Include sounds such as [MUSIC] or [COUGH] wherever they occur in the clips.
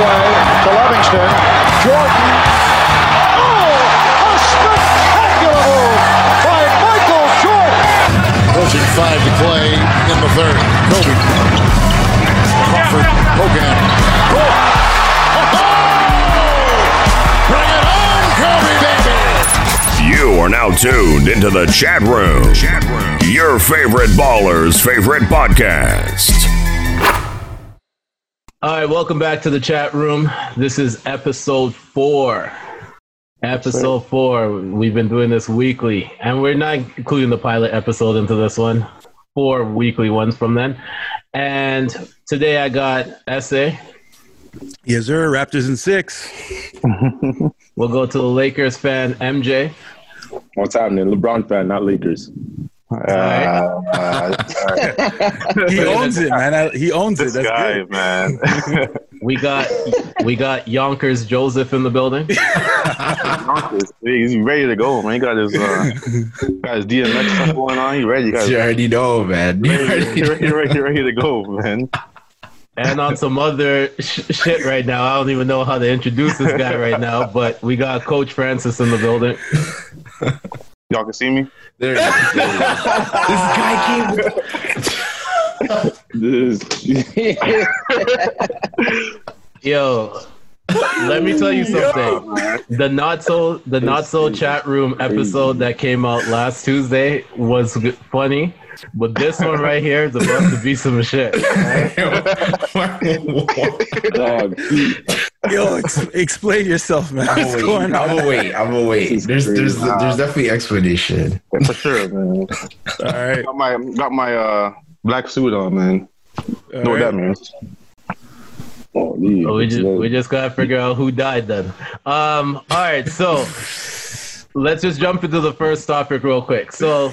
away to Livingston. Jordan. Oh, a spectacular move by Michael Jordan. Approaching five to play in the third. Kobe. Crawford. Hogan. Oh! Bring it on, Kobe, baby! You are now tuned into the chat room. Chat room. Your favorite baller's favorite podcast. All right, welcome back to the chat room. This is episode four. Episode four. We've been doing this weekly, and we're not including the pilot episode into this one. Four weekly ones from then. And today I got SA. Yes, sir. Raptors in six. We'll go to the Lakers fan, MJ. What's happening? LeBron fan, not Lakers. Uh, He owns it, man. I- He owns it. That's guy, good. man. [LAUGHS] We got we got Yonkers Joseph in the building. [LAUGHS] He's ready to go, man. He got his uh, got his DMX stuff going on. He ready. He got You already know, man. You ready, already ready, ready, ready to go, man. And on some other sh- shit right now. I don't even know how to introduce this guy right now, but we got Coach Francis in the building. [LAUGHS] Y'all can see me. There, this guy came. This, [LAUGHS] Yo, let me tell you something. The not so the not so chat room episode that came out last Tuesday was funny, but this one right here is about to be some shit. dog. Yo, ex- explain yourself, man. I'm What's gonna going wait. I'm on? gonna wait. I'm gonna wait. There's there's crazy. there's definitely explanation. For sure, man. All right. Got my got my uh black suit on, man. All know what that means? Oh, we just we just gotta figure out who died then. Um, all right, so let's just jump into the first topic real quick. So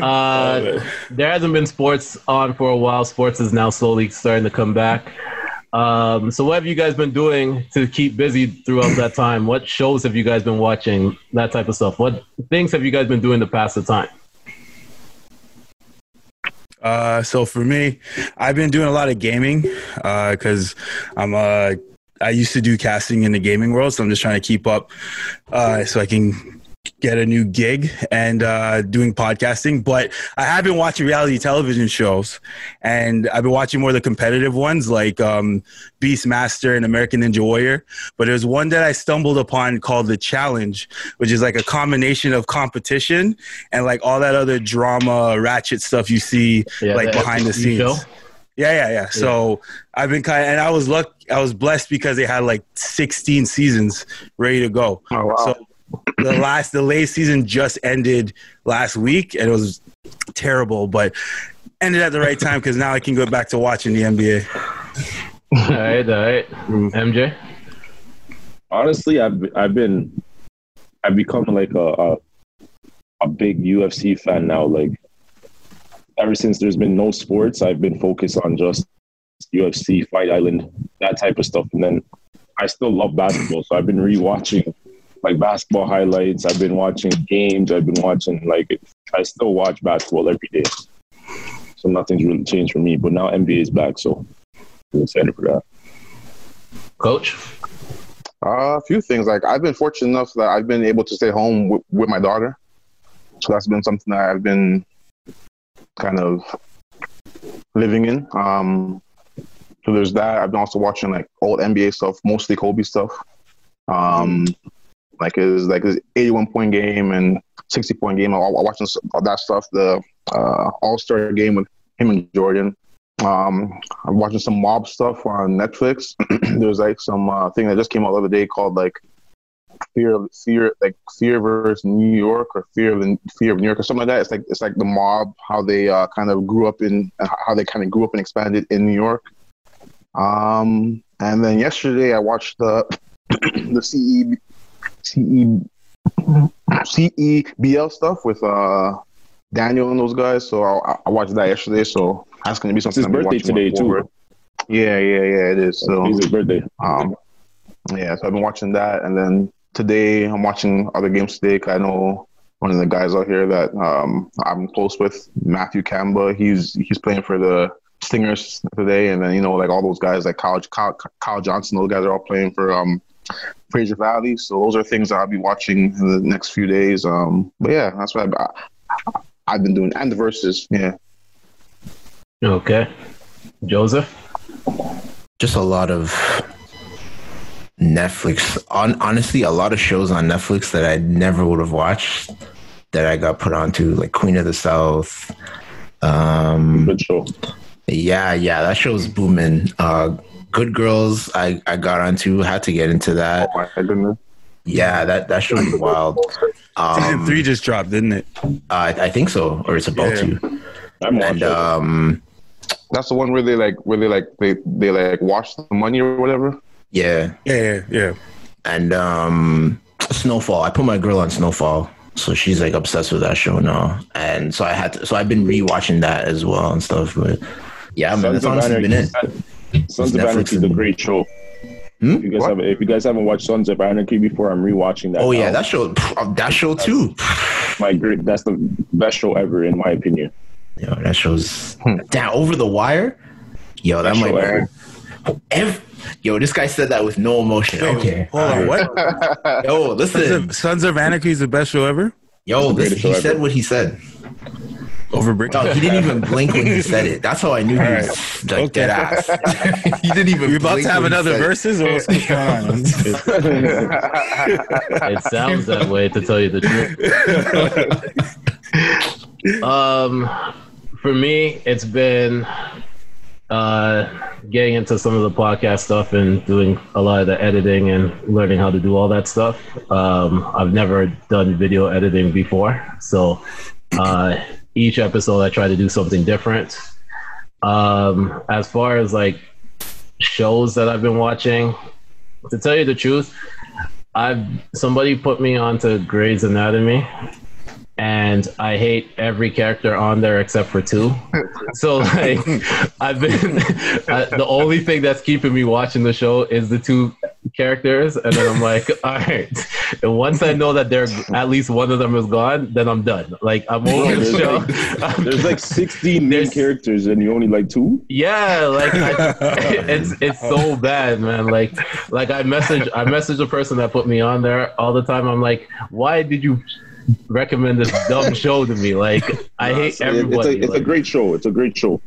uh, there hasn't been sports on for a while. Sports is now slowly starting to come back. Um, so what have you guys been doing to keep busy throughout that time? What shows have you guys been watching? That type of stuff. What things have you guys been doing to pass the time? Uh, so for me, I've been doing a lot of gaming because I'm uh, I used to do casting in the gaming world, so I'm just trying to keep up uh, so I can get a new gig and uh, doing podcasting. But I have been watching reality television shows, and I've been watching more of the competitive ones like um, Beastmaster and American Ninja Warrior. But there's one that I stumbled upon called The Challenge, which is like a combination of competition and like all that other drama, ratchet stuff you see Yeah, like the behind the scenes. show? Yeah, yeah, yeah. So I've been kind of, and I was luck, I was blessed because they had like 16 seasons ready to go. Oh wow. So the last, the latest season just ended last week, and it was terrible, but ended at the right time because now I can go back to watching the NBA. All right, all right. MJ. Honestly, I've I've been I've become like a, a a big UFC fan now. Like ever since there's been no sports, I've been focused on just UFC, Fight Island, that type of stuff. And then I still love basketball, so I've been rewatching like basketball highlights. I've been watching games. I've been watching like I still watch basketball every day. So nothing's really changed for me. But now NBA is back, so I'm excited for that. Coach. Uh, a few things. Like I've been fortunate enough that I've been able to stay home with, with my daughter, so that's been something that I've been kind of living in. Um, so there's that. I've been also watching like old NBA stuff, mostly Kobe stuff. Um, like his like his 81 point game and 60 point game. I'm watching all that stuff. The uh, All Star game with him and Jordan. Um, I'm watching some mob stuff on Netflix. [CLEARS THROAT] There's like some uh, thing that just came out the other day called like fear of fear like fear versus New York or fear of the fear of New York or something like that. It's like it's like the mob how they uh, kind of grew up in how they kind of grew up and expanded in New York. Um, and then yesterday I watched the [CLEARS THROAT] the CE CE CEBL stuff with uh Daniel and those guys. So I, I watched that yesterday. So that's gonna be something. It's his birthday today, too. Yeah, yeah, yeah. It is. So It's his birthday. um, yeah, so I've been watching that, and then today I'm watching other games today. I know one of the guys out here that um, I'm close with, Matthew Kamba. He's he's playing for the Stingers today, and then you know like all those guys like Kyle, Kyle, Kyle Johnson. Those guys are all playing for um Fraser Valley. So those are things that I'll be watching in the next few days. Um, but yeah, that's what I, I, I've been doing, and the verses. Yeah. Okay. Joseph? Just a lot of Netflix. On honestly, a lot of shows on Netflix that I never would have watched that I got put onto, like Queen of the South. Um, Good show. yeah, yeah, that show's booming. Uh, Good Girls, I I got onto, had to get into that. Oh my goodness. Yeah, that that show is wild. Season Um, three just dropped, didn't it? I, I think so, or it's about Yeah. to. I'm And um, That's the one where they like where they like they they like wash the money or whatever. yeah, Yeah, yeah, yeah. and um, Snowfall. I put my girl on Snowfall, so she's like obsessed with that show now, and so I had to. So I've been rewatching that as well and stuff. But yeah, man, that's honestly been it. Anarchy- Sons of Anarchy is a great show. Hmm? If you guys have if you guys haven't watched Sons of Anarchy before, I'm rewatching that. Oh yeah, that show, that show too. my great. That's the best show ever, in my opinion. Yo, that show's damn over the wire. Yo, that, That might. show ever. Ev- Yo, this guy said that with no emotion. Okay, Hold on, what? [LAUGHS] Yo, Sons listen. of, Sons of Anarchy is the best show ever. Yo, this, he show said ever. what he said. Over Brick. No, he didn't even blink when he [LAUGHS] said it. That's how I knew he was like Okay. dead ass. [LAUGHS] he didn't even. [LAUGHS] You about blink to have another said it. verses, or what's what's going on? It sounds that way to tell you the truth. um, for me, it's been uh, getting into some of the podcast stuff and doing a lot of the editing and learning how to do all that stuff. Um, I've never done video editing before, so uh, each episode I try to do something different. Um, as far as like shows that I've been watching, to tell you the truth, I've somebody put me onto Grey's Anatomy, and I hate every character on there except for two. [LAUGHS] So like, I've been [LAUGHS] uh, the only thing that's keeping me watching the show is the two characters, and then I'm like, [LAUGHS] all right. And once I know that they're at least one of them is gone, then I'm done. Like I'm over the There's show. like- There's like 16 main characters, and you only like two. Yeah, like I, it's it's so bad, man. Like like I message I message the person that put me on there all the time. I'm like, why did you recommend this dumb [LAUGHS] show to me? Like I hate It's a, everybody. it's a like, great show. It's a great show.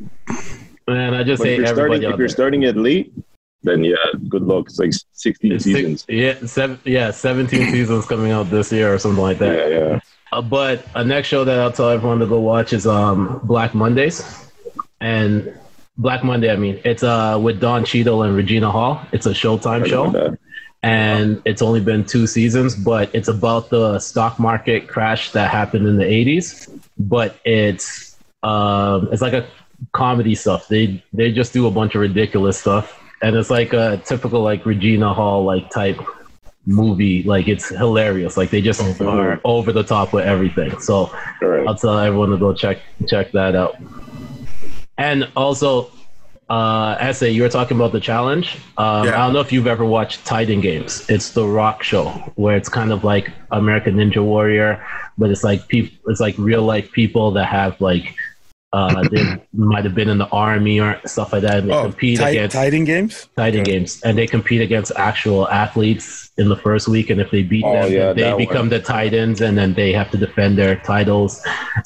man. I just But if hate starting, everybody. if you're starting it late, then yeah, good luck. It's like 16 It's six- seasons. yeah, seven, yeah, 17 [LAUGHS] seasons coming out this year or something like that. Yeah, yeah. Uh, but a next show that I'll tell everyone to go watch is um Black Mondays, and Black Monday. I mean, it's uh with Don Cheadle and Regina Hall. It's a Showtime show. that. And it's only been two seasons, but it's about the stock market crash that happened in the 80s. But it's um, it's like a comedy stuff. They they just do a bunch of ridiculous stuff, and it's like a typical like Regina Hall like type movie. Like it's hilarious. Like they just are over the top with everything. So right. I'll tell everyone to go check check that out. And also, uh, SA, you were talking about the challenge. Um, Yeah. I don't know if you've ever watched Titan Games. It's the Rock show where it's kind of like American Ninja Warrior, but it's like people, it's like real life people that have like uh, they [CLEARS THROAT] might have been in the army or stuff like that. And they Oh, compete Ti- against Titan games. Titan Games, and they compete against actual athletes in the first week. And if they beat Oh, them, yeah, they become one. the Titans, and then they have to defend their titles.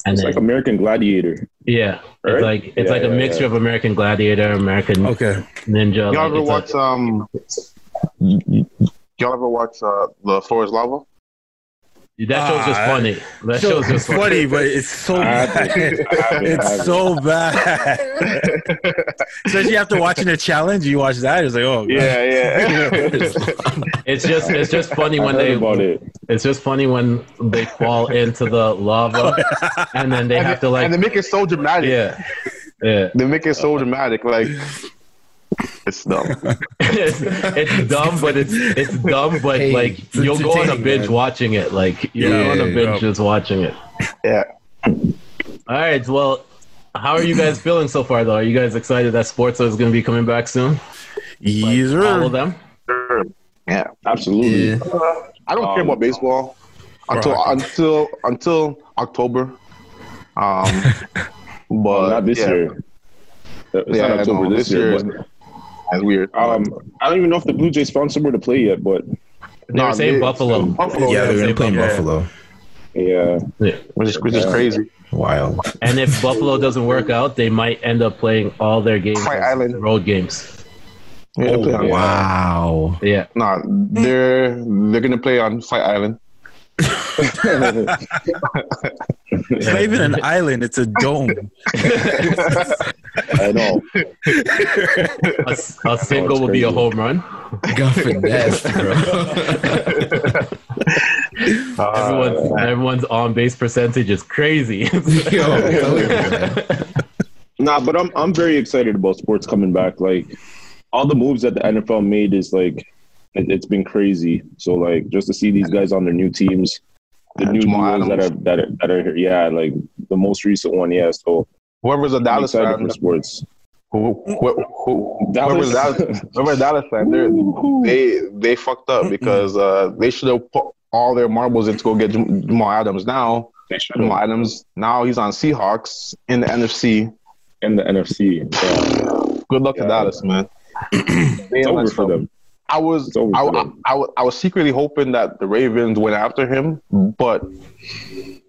And It's then, like American Gladiator. Yeah, Right? it's like it's Yeah, like a mixture yeah. of American Gladiator, American Okay. Ninja. Y'all like, ever it's a- watch um? y- y- Y'all ever watch uh, the Floor is Lava? That show's just Ah, funny. That So, show's just funny, but it's so I bad. haven't- I haven't- I haven't. It's so bad. Especially after watching the challenge, you watch that. It's like, oh, Yeah, yeah. [LAUGHS] It's just it's just funny I when they about it. it's just funny when they fall into the lava [LAUGHS] and then they and, have to like and they make it so dramatic. yeah yeah They make it so dramatic. Like it's dumb. it's, [LAUGHS] it's dumb, but it's it's dumb, but Hey, like you'll go on a binge man. watching it. Like you're Yeah, on a binge yeah. just watching it. Yeah. All right, well, how are you guys feeling so far? Though, are you guys excited that sports is going to be coming back soon? Yes, All sir. of them. Yeah. Absolutely. Yeah. I don't care Um, about baseball until Right. until until October. Um, [LAUGHS] but Well, not this yeah. year. It's Yeah, not October no, this, this year. year but, That's weird. um, I don't even know if the Blue Jays found somewhere to play yet. But They were Nah, saying they- Buffalo. Buffalo, yeah, they're say gonna play in Buffalo. Buffalo. yeah, Yeah. which is, which is crazy. Wild. And if Buffalo doesn't work out, they might end up playing all their games Fight as Island. road games. Yeah, they Wow. Yeah. Nah, they're they're gonna play on Fight Island. [LAUGHS] [LAUGHS] [LAUGHS] [LAUGHS] It's not even an island; it's a dome. [LAUGHS] I know. A, a single will be a home run. Got finessed, bro. [LAUGHS] Everyone's, uh, everyone's on base percentage is crazy. Yo, Nah, but I'm I'm very excited about sports coming back. Like all the moves that the NFL made is like it, it's been crazy. So like just to see these guys on their new teams, the new duos that are that are, that are here. Yeah, like the most recent one. Yeah, so Whoever's a Dallas fan, for sports. who, who, who, Dallas. whoever's Dallas, whoever's Dallas fan, they they fucked up because uh, they should have put all their marbles in to go get Jam- Jamal Adams. Now Jamal Adams, now he's on Seahawks in the NFC. in the NFC. Yeah. Good luck Yeah. to Dallas, man. [CLEARS THROAT] It's over for them. I was I, I. I, was- I was secretly hoping that the Ravens went after him, but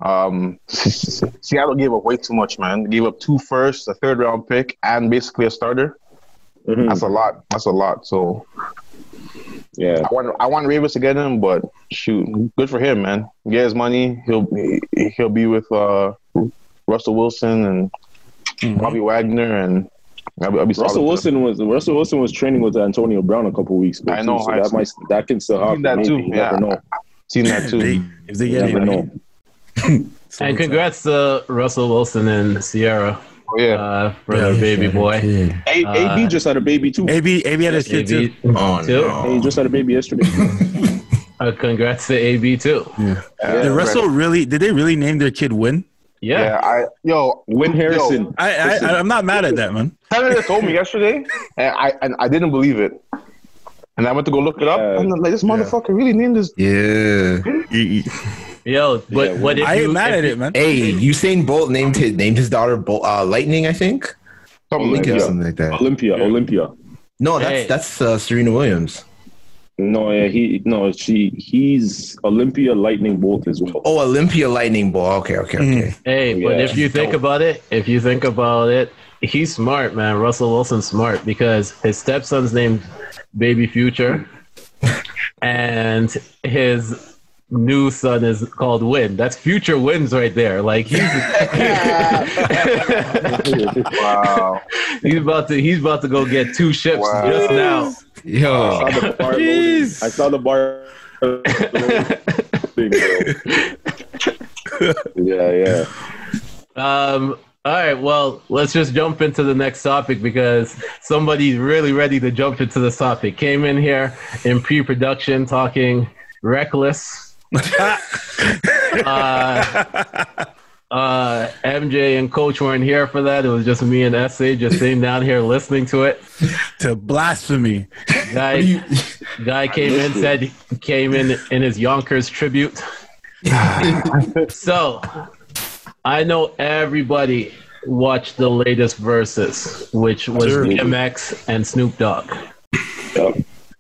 um, [LAUGHS] Seattle gave up way too much, man. They gave up two firsts, a third round pick, and basically a starter. Mhm. That's a lot. That's a lot. So Yeah. I want I want Ravens to get him, but shoot, good for him, man. Get his money. He'll he'll be with uh, Russell Wilson and Bobby Wagner and I'll be, I'll be Russell Wilson was Russell Wilson was training with Antonio Brown a couple weeks ago. I know, too, so I that might that can still happen. that maybe. too, You yeah. never know. Seen that too. They, if they You get never anybody, know. so [LAUGHS] and congrats to Russell Wilson and Ciara Oh, yeah. uh, for Yeah, their yeah, baby boy. A- Uh, AB just had a baby too. AB, AB had his kid too. Oh, too. no. He just had a baby yesterday. [LAUGHS] Uh, congrats to AB too. Yeah, Did Russell really? Did they really name their kid Win? Yeah. Yeah, I yo, Win Harrison. I, I, I I'm not mad at that, man. Tyler told me yesterday, and I and I didn't believe it. And I went to go look it up, Yeah. and I'm like, this motherfucker really named this. Yeah. Yo, but Yeah, what if I you, ain't mad at it, man. Hey, Usain Bolt named his named his daughter Bolt, uh, Lightning, I think. Something Olympia, yeah. something like that. Olympia. Olympia. No, that's Hey. that's uh, Serena Williams. No, yeah, he no, she he's Olympia Lightning Bolt as well. Oh, Olympia Lightning Bolt. Okay, okay, okay. Mm. Hey, but Yeah. if you think about it, if you think about it, he's smart, man. Russell Wilson's smart because his stepson's named Baby Future, [LAUGHS] and his new son is called Win. That's Future Wins right there. Like he's [LAUGHS] Wow. he's about to he's about to go get two ships Wow. just now. I Yo, saw the bar. I saw the bar. [LAUGHS] yeah, yeah. Um. All right. Well, let's just jump into the next topic because somebody's really ready to jump into this topic. Came in here in pre-production talking reckless. Uh, uh, MJ and Coach weren't here for that. It was just me and SA just sitting down here listening to it. To blasphemy. Guy, guy came in said came in in his Yonkers tribute. [SIGHS] so, I know everybody watched the latest verses, which was Sure. DMX and Snoop Dogg. Yep.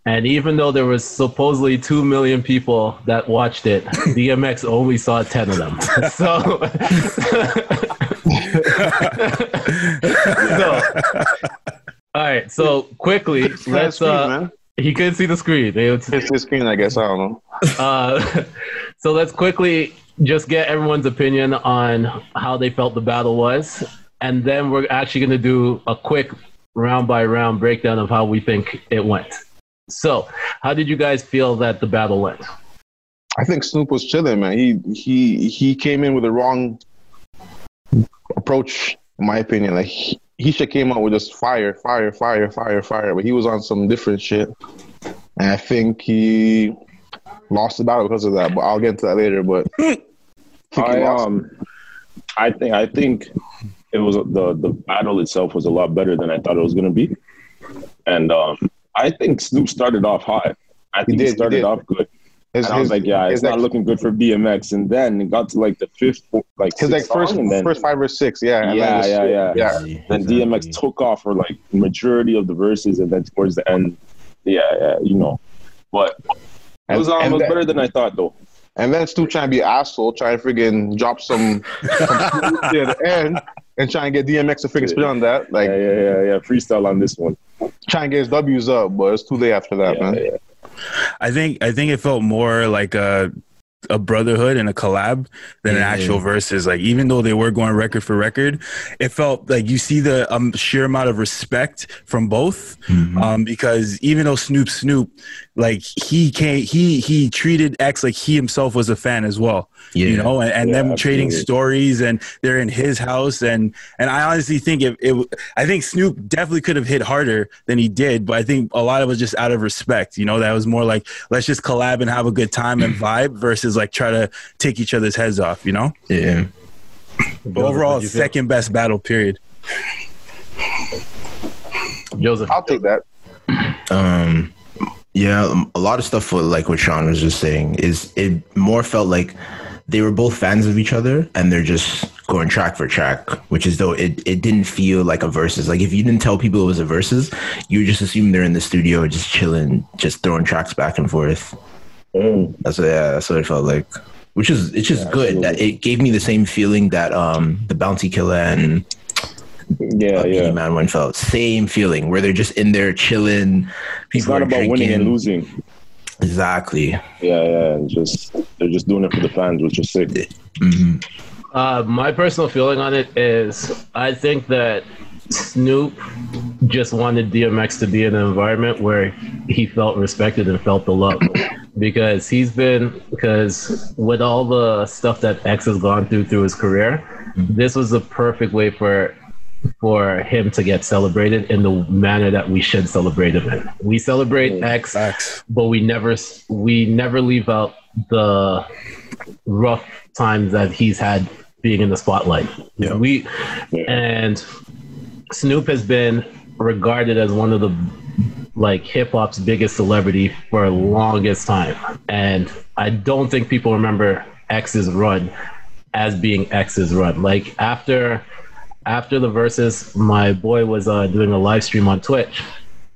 And even though there was supposedly two million people that watched it, [LAUGHS] DMX only saw ten of them. [LAUGHS] So, [LAUGHS] so all right. So quickly, let's. Uh, he couldn't see the screen. It's his screen, I guess. I don't know. uh, so let's quickly just get everyone's opinion on how they felt the battle was, and then we're actually going to do a quick round by round breakdown of how we think it went. So, how did you guys feel that the battle went? I think Snoop was chilling, man. He he he came in with the wrong approach, in my opinion. Like he, he should came out with just fire, fire, fire, fire, fire. But he was on some different shit, and I think he lost the battle because of that. But I'll get into that later. But [LAUGHS] I think I um, I think I think it was the the battle itself was a lot better than I thought it was going to be, and um, I think Snoop started off hot. I think he, did, he started did. off good. His, And I was his- like, yeah, it's his not like- looking good for DMX. And then it got to like the fifth, like his like first song, then first five or six, yeah. and then Yeah, the- yeah, yeah. yeah. then DMX took off for like majority of the verses, and then towards the end, yeah, yeah, you know. But it And- was, um, it was then- better than I thought, though. And then Stu trying to be asshole, trying to friggin' drop some, some [LAUGHS] at the end and try and get DMX to friggin' spit on that. Like, Yeah, yeah, yeah, yeah. Freestyle on this one. Try and get his W's up, but it's too late after that, Yeah, man. yeah. I think I think it felt more like a a brotherhood and a collab than an Yeah. actual verses. Like even though they were going record for record, it felt like you see the um, sheer amount of respect from both. Um, because even though Snoop Snoop, like he came, he he treated X like he himself was a fan as well. Yeah. You know, and, and Yeah, them trading stories and they're in his house and and I honestly think it, it I think Snoop definitely could have hit harder than he did, but I think a lot of it was just out of respect. You know, that was more like let's just collab and have a good time and [CLEARS THROAT] vibe versus like try to take each other's heads off. You know, Yeah. but overall, what'd you feel? second best battle period. Joseph. I'll take that. Um, yeah, um, a lot of stuff like what Sean was just saying is it more felt like they were both fans of each other and they're just going track for track, which is though it, it didn't feel like a versus. Like if you didn't tell people it was a versus, you would just assume they're in the studio just chilling, just throwing tracks back and forth. Mm. That's what, yeah, that's what it felt like. Which is it's just Yeah, good. That it gave me the same feeling that um the Bounty Killer and Yeah, yeah. Man one felt. Same feeling where they're just in there chilling. It's People not are about winning and drinking. losing. Exactly. Yeah, yeah. Just they're just doing it for the fans, which is sick. hmm Uh, my personal feeling on it is I think that Snoop just wanted DMX to be in an environment where he felt respected and felt the love. [COUGHS] Because he's been, because with all the stuff that X has gone through through his career, this was the perfect way for for him to get celebrated in the manner that we should celebrate him in. We celebrate X Facts. but we never we never leave out the rough times that he's had being in the spotlight. Yeah. We Yeah. and Snoop has been regarded as one of the like hip hop's biggest celebrity for the longest time, and I don't think people remember X's run as being X's run. Like after after the verses, my boy was uh, doing a live stream on Twitch,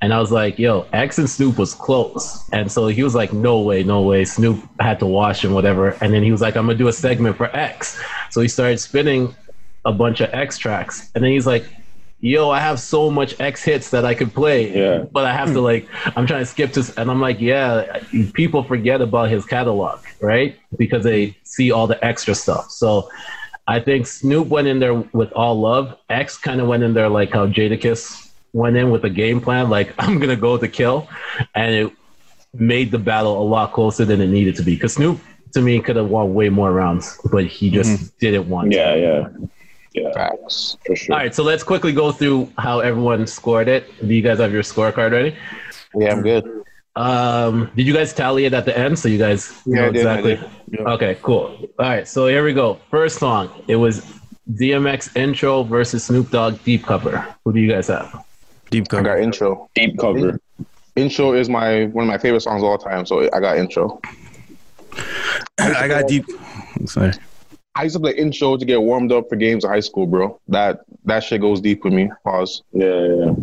and I was like, "Yo, X and Snoop was close," and so he was like, "No way, no way." Snoop had to wash and whatever, and then he was like, "I'm gonna do a segment for X," so he started spinning a bunch of X tracks, and then he's like. Yo, I have so much X hits that I could play, Yeah. but I have to like, I'm trying to skip this, and I'm like, yeah, people forget about his catalog, right? Because they see all the extra stuff. So I think Snoop went in there with all love. X kind of went in there like how Jadakiss went in with a game plan, like [LAUGHS] I'm gonna go to kill, and it made the battle a lot closer than it needed to be. Because Snoop, to me, could have won way more rounds, but he just didn't want. to. Yeah, yeah, yeah, Facts. for sure. All right, so let's quickly go through how everyone scored it. Do you guys have your scorecard ready? Yeah, I'm good. Um, did you guys tally it at the end so you guys Yeah, know did, exactly? Yeah. Okay, cool. All right, so here we go. First song. It was DMX intro versus Snoop Dogg deep cover. Who do you guys have? Deep cover. I got intro. Deep cover. Intro is my one of my favorite songs of all time, so I got intro. I got deep. Sorry. I used to play intro to get warmed up for games in high school, bro. That that shit goes deep with me. Pause. Yeah, yeah, yeah.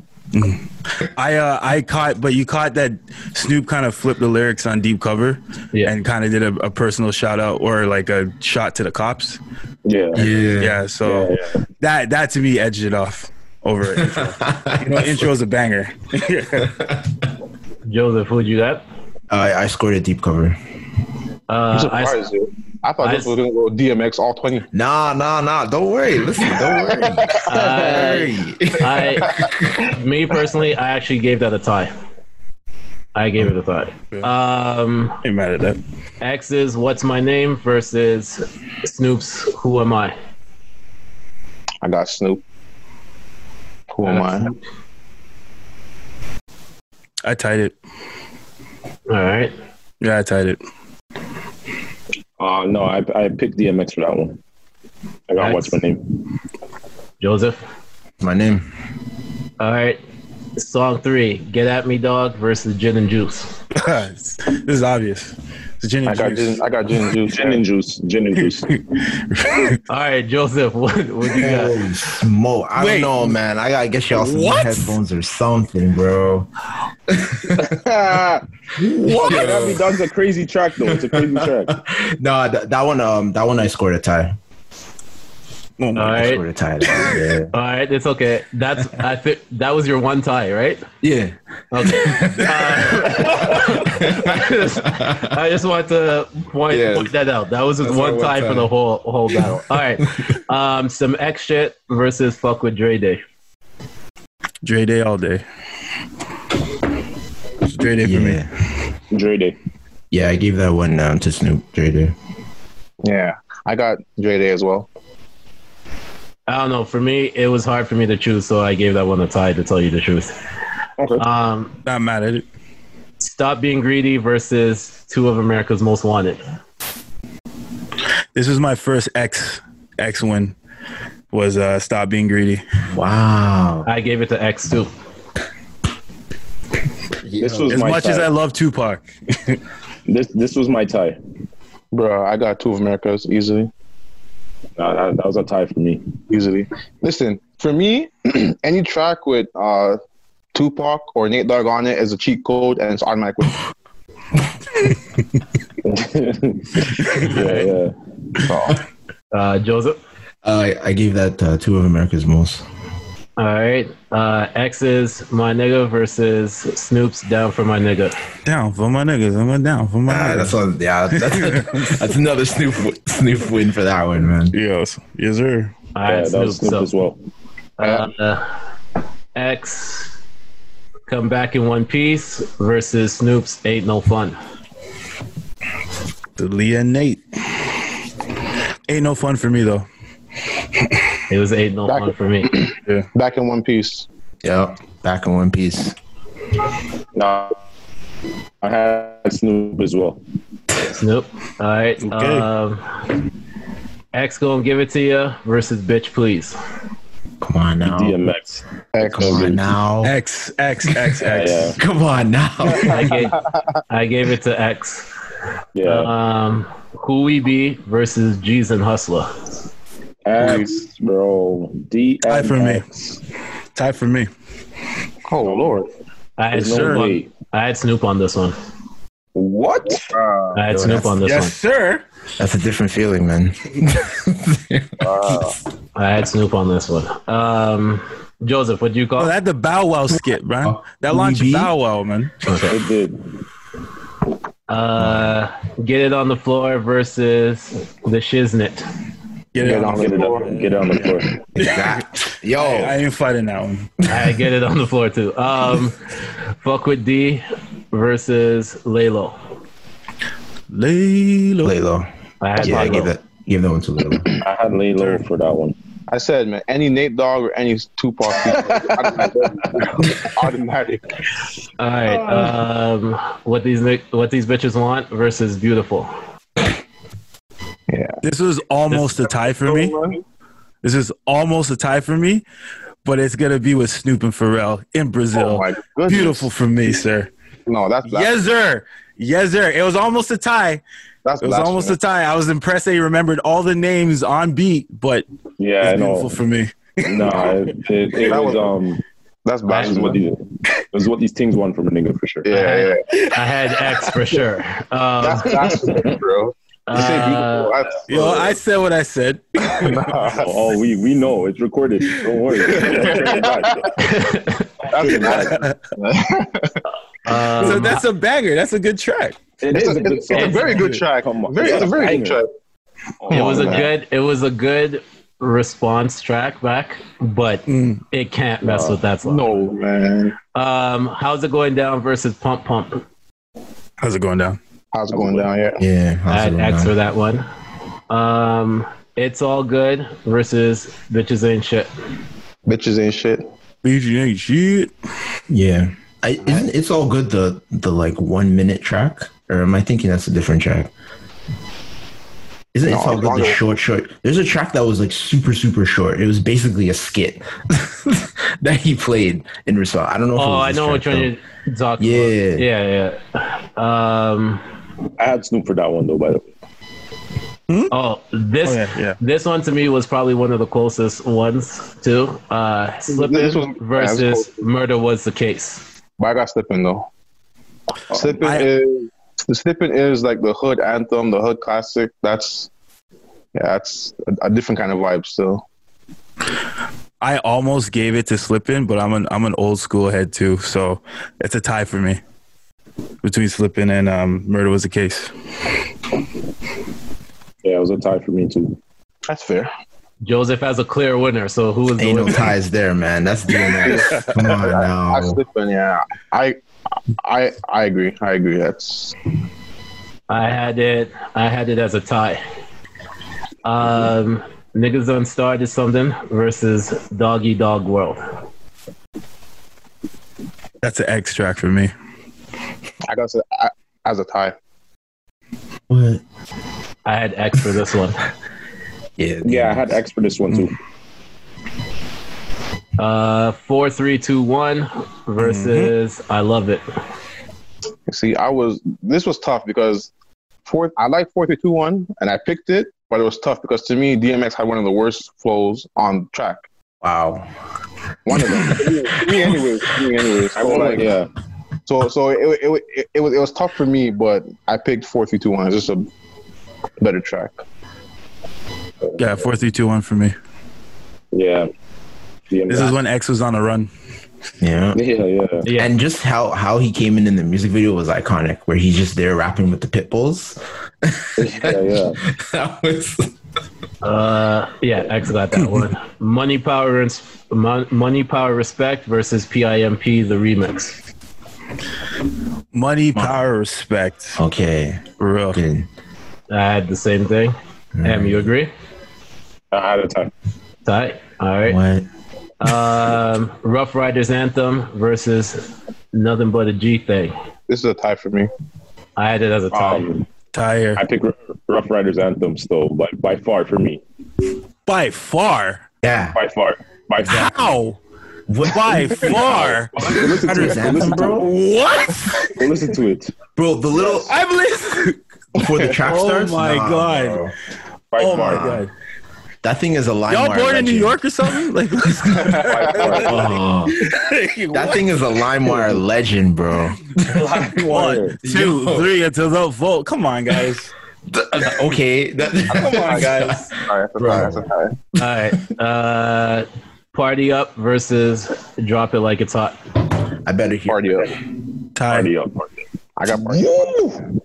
I uh, I caught, but you caught that Snoop kind of flipped the lyrics on deep cover, Yeah. and kind of did a, a personal shout out or like a shot to the cops. yeah. Yeah. Yeah, so Yeah, yeah. that that to me edged it off over intro. [LAUGHS] you know, intro is a banger. [LAUGHS] Joseph, who'd you that? I, I scored a deep cover. Uh, I'm surprised. I thought I- this was gonna go DMX all twenty. Nah, nah, nah. Don't worry. Listen, [LAUGHS] don't worry. I, I, me personally, I actually gave that a tie. I gave it a tie. Um, Ain't mad at that. X's "What's My Name" versus Snoop's "Who Am I." I got Snoop. Who am I? I tied it. All right. Yeah, I tied it. Uh, no, I I picked DMX for that one. I got what's my name? Joseph. My name. All right. Song three, Get At Me Dog versus Gin and Juice. [LAUGHS] this is obvious. It's gin I got juice. gin. I got gin and juice. Gin and juice. Gin and juice. [LAUGHS] All right, Joseph, what, what do you got? Holy smoke. I Wait. don't know, man. I gotta get y'all some What? headphones or something, bro. [LAUGHS] what? Yeah, that be that's a crazy track though. It's a crazy [LAUGHS] track. no, that, that one, um, that one I scored a tie. Oh All my I right, scored a tie. Yeah. all right, it's okay. That's I think that was your one tie, right? yeah. Okay. Uh, I, just, I just want to point, Yeah. point that out. That was just That's one my one tie for the whole whole battle. All right. Um, some X shit versus fuck with Dre Day. Dre Day all day. It's Dre Day for me. Yeah. Dre Day. Yeah, I gave that one um, to Snoop Dre Day. Yeah, I got Dre Day as well. I don't know. For me, it was hard for me to choose, so I gave that one a tie. To tell you the truth. Okay. Um, Not mad at it. Stop being greedy versus two of America's most wanted. This was my first X X win. Was uh stop being greedy. Wow. I gave it to X too. This was As much tie. as I love Tupac. [LAUGHS] this this was my tie. Bro, I got two of America's easily. Nah, that, that was a tie for me. Easily. Listen, for me, [CLEARS THROAT] any track with uh Tupac or Nate Dogg on it is a cheat code and it's automatic. win. [LAUGHS] [LAUGHS] yeah, yeah. So, Uh, Joseph. Uh, I gave that uh, two of America's most. All right. Uh, X is my nigga versus Snoop's down for my nigga. Down for my niggas. I'm going down for my Ah, niggas. that's one. Yeah, that's, [LAUGHS] that's another Snoop Snoop win for that one, man. Yes. Yes, sir. All yeah right, that was Snoop so, as well. uh, X come back in one piece versus Snoop's ain't no fun. The Leah and Nate. Ain't no fun for me though. It was ain't no Back- fun for me. [CLEARS THROAT] back in one piece. Yep, back in one piece. Nah, I had Snoop as well. Snoop. All right. Okay. Um, X gonna give it to you versus bitch please. Come on now. DMX. X. Come on now. X X X [LAUGHS] X. Yeah, Come on now. I gave I gave it to X. yeah. Um, who we be versus G's and Hustler. X, bro. DMX. Tie for me. Tie for me. Oh Lord. I had There's no Snoop on. I had Snoop on this one. What? I had Yo, Snoop on this one. Yes, sir. That's a different feeling, man. one. [LAUGHS] I had Snoop on this one. Um, Joseph, what do you call? Oh, that the Bow Wow [LAUGHS] skit, man. That launched Louis B? Bow Wow, man. It did. Uh, get it on the floor versus the Shiznit. Get it Get on on the Get it floor. Get it on the floor. That- Yo, I ain't fighting that one. [LAUGHS] I get it on the floor too. Um, fuck with D versus Laylo. Laylo. Laylo. I had Yeah, I Laylo. gave that. Give that one to Laylo. [CLEARS THROAT] I had lay low for that one. I said, man, any Nate Dogg or any Tupac, [LAUGHS] automatic. All right. Um, what these what these bitches want versus beautiful. Yeah, This was almost a tie for me. This is almost a tie for me, but it's gonna be with Snoop and Pharrell in Brazil. Oh my. Beautiful for me, sir. No, that's that's, Yes, sir. Yes, sir. It was almost a tie. That's It was almost a tie. I was impressed that he remembered all the names on beat, but Yeah, I it's beautiful know. for me. Nah, it, it, it [LAUGHS] That was was- um, that's it was what these, it was what these things want from a nigga for sure. Yeah, yeah, I had X for sure. Um, that's blasphemy, bro. [LAUGHS] You say uh, beautiful. That's, Yo, I said what I said. [LAUGHS] Oh, oh, we we know it's recorded. Don't worry. that's blasphemy. um, so that's a banger. That's a good track. It It's is a, a good it's, it's a very good track. Come on. Very, it's a very Banger. good track. it was a good it was a good response track back, but Mm. it can't mess No. with that song. No, man. Um, how's it going down versus Pump Pump? How's it going down? How's it going down here? Yeah. I how's it had X for that one. Um, it's all good versus bitches ain't shit. Bitches ain't shit. Bitches ain't shit. Yeah. I, isn't it's all good the the like one minute track or am I thinking that's a different track? Isn't it's No, all good the short short? There's a track that was like super super short. It was basically a skit [LAUGHS] that he played in response. I don't know. If it Oh, was I know track, which one you're talking Yeah. about. Yeah, yeah. Um, I had Snoop for that one though. By the way, Oh, this Oh, yeah, yeah. this one to me was probably one of the closest ones too. Uh, Slippin' This was- versus yeah, this Murder was the case. But I got slipping though. Slipping I- is the slipping is like the hood anthem, the hood classic. That's yeah, that's a, a different kind of vibe still. I almost gave it to Slippin, but I'm an I'm an old school head too, so it's a tie for me between Slippin and um, Murder was the case. yeah, it was a tie for me too. That's fair. Joseph has a clear winner. So who is the Ain't no winner? ties there, man. That's DMX. [LAUGHS] Come on now. I now. slipping, yeah. I I I agree. I agree. That's I had it. I had it as a tie. Um, niggas on started something versus Doggy Dog World. That's an X track for me. I got to I, as a tie. What? I had X for this one. [LAUGHS] Yeah. Yeah, I had X for this one too. Uh, four, three, two, one versus I love it. See, I was this was tough because four I like four three two one and I picked it, but it was tough because to me DMX had one of the worst flows on track. Wow. One of them. [LAUGHS] me, me anyways. Me anyways. I So, like, like, yeah. So so it, it, it, it was it was tough for me, but I picked four three two one. It's just a better track. Yeah, four three two one for me. Yeah. DMX. This is when X was on a run. Yeah. yeah, yeah. Yeah. And just how how he came in in the music video was iconic, where he's just there rapping with the pit bulls. Yeah, yeah. [LAUGHS] that was Uh, yeah, X got that one. [LAUGHS] Money, power, and Mon- money, power, respect versus PIMP the remix. Money, power, respect. okay. For real. Good. I had the same thing. Em, you agree? I had a tie. Tight. All right. What? Um, Ruff Ryders anthem versus nothing but a G thing. This is a tie for me. I had it as a tie. Um, Tire. I pick Ruff Ryders Anthem still, by by far for me. By far. Yeah. By far. By far. How? By far. listen to Riders it. anthem, Listen to bro. what? Listen to it. Bro, the little I've listened. [LAUGHS] before the track starts. Oh starts. my Nah, God. By Oh my god. That thing is a line. Y'all wire born in New. York or something? Like By. [LAUGHS] Oh, [LAUGHS] that thing is a LimeWire legend, bro. [LAUGHS] one, two, three until the vote. Come on, guys. okay. That, Come on, guys. All right, that's a tie. That's a tie. All right. Uh, party up versus drop it like it's hot. I better hear. Party up. Ty. Party up. Party up. I got party up.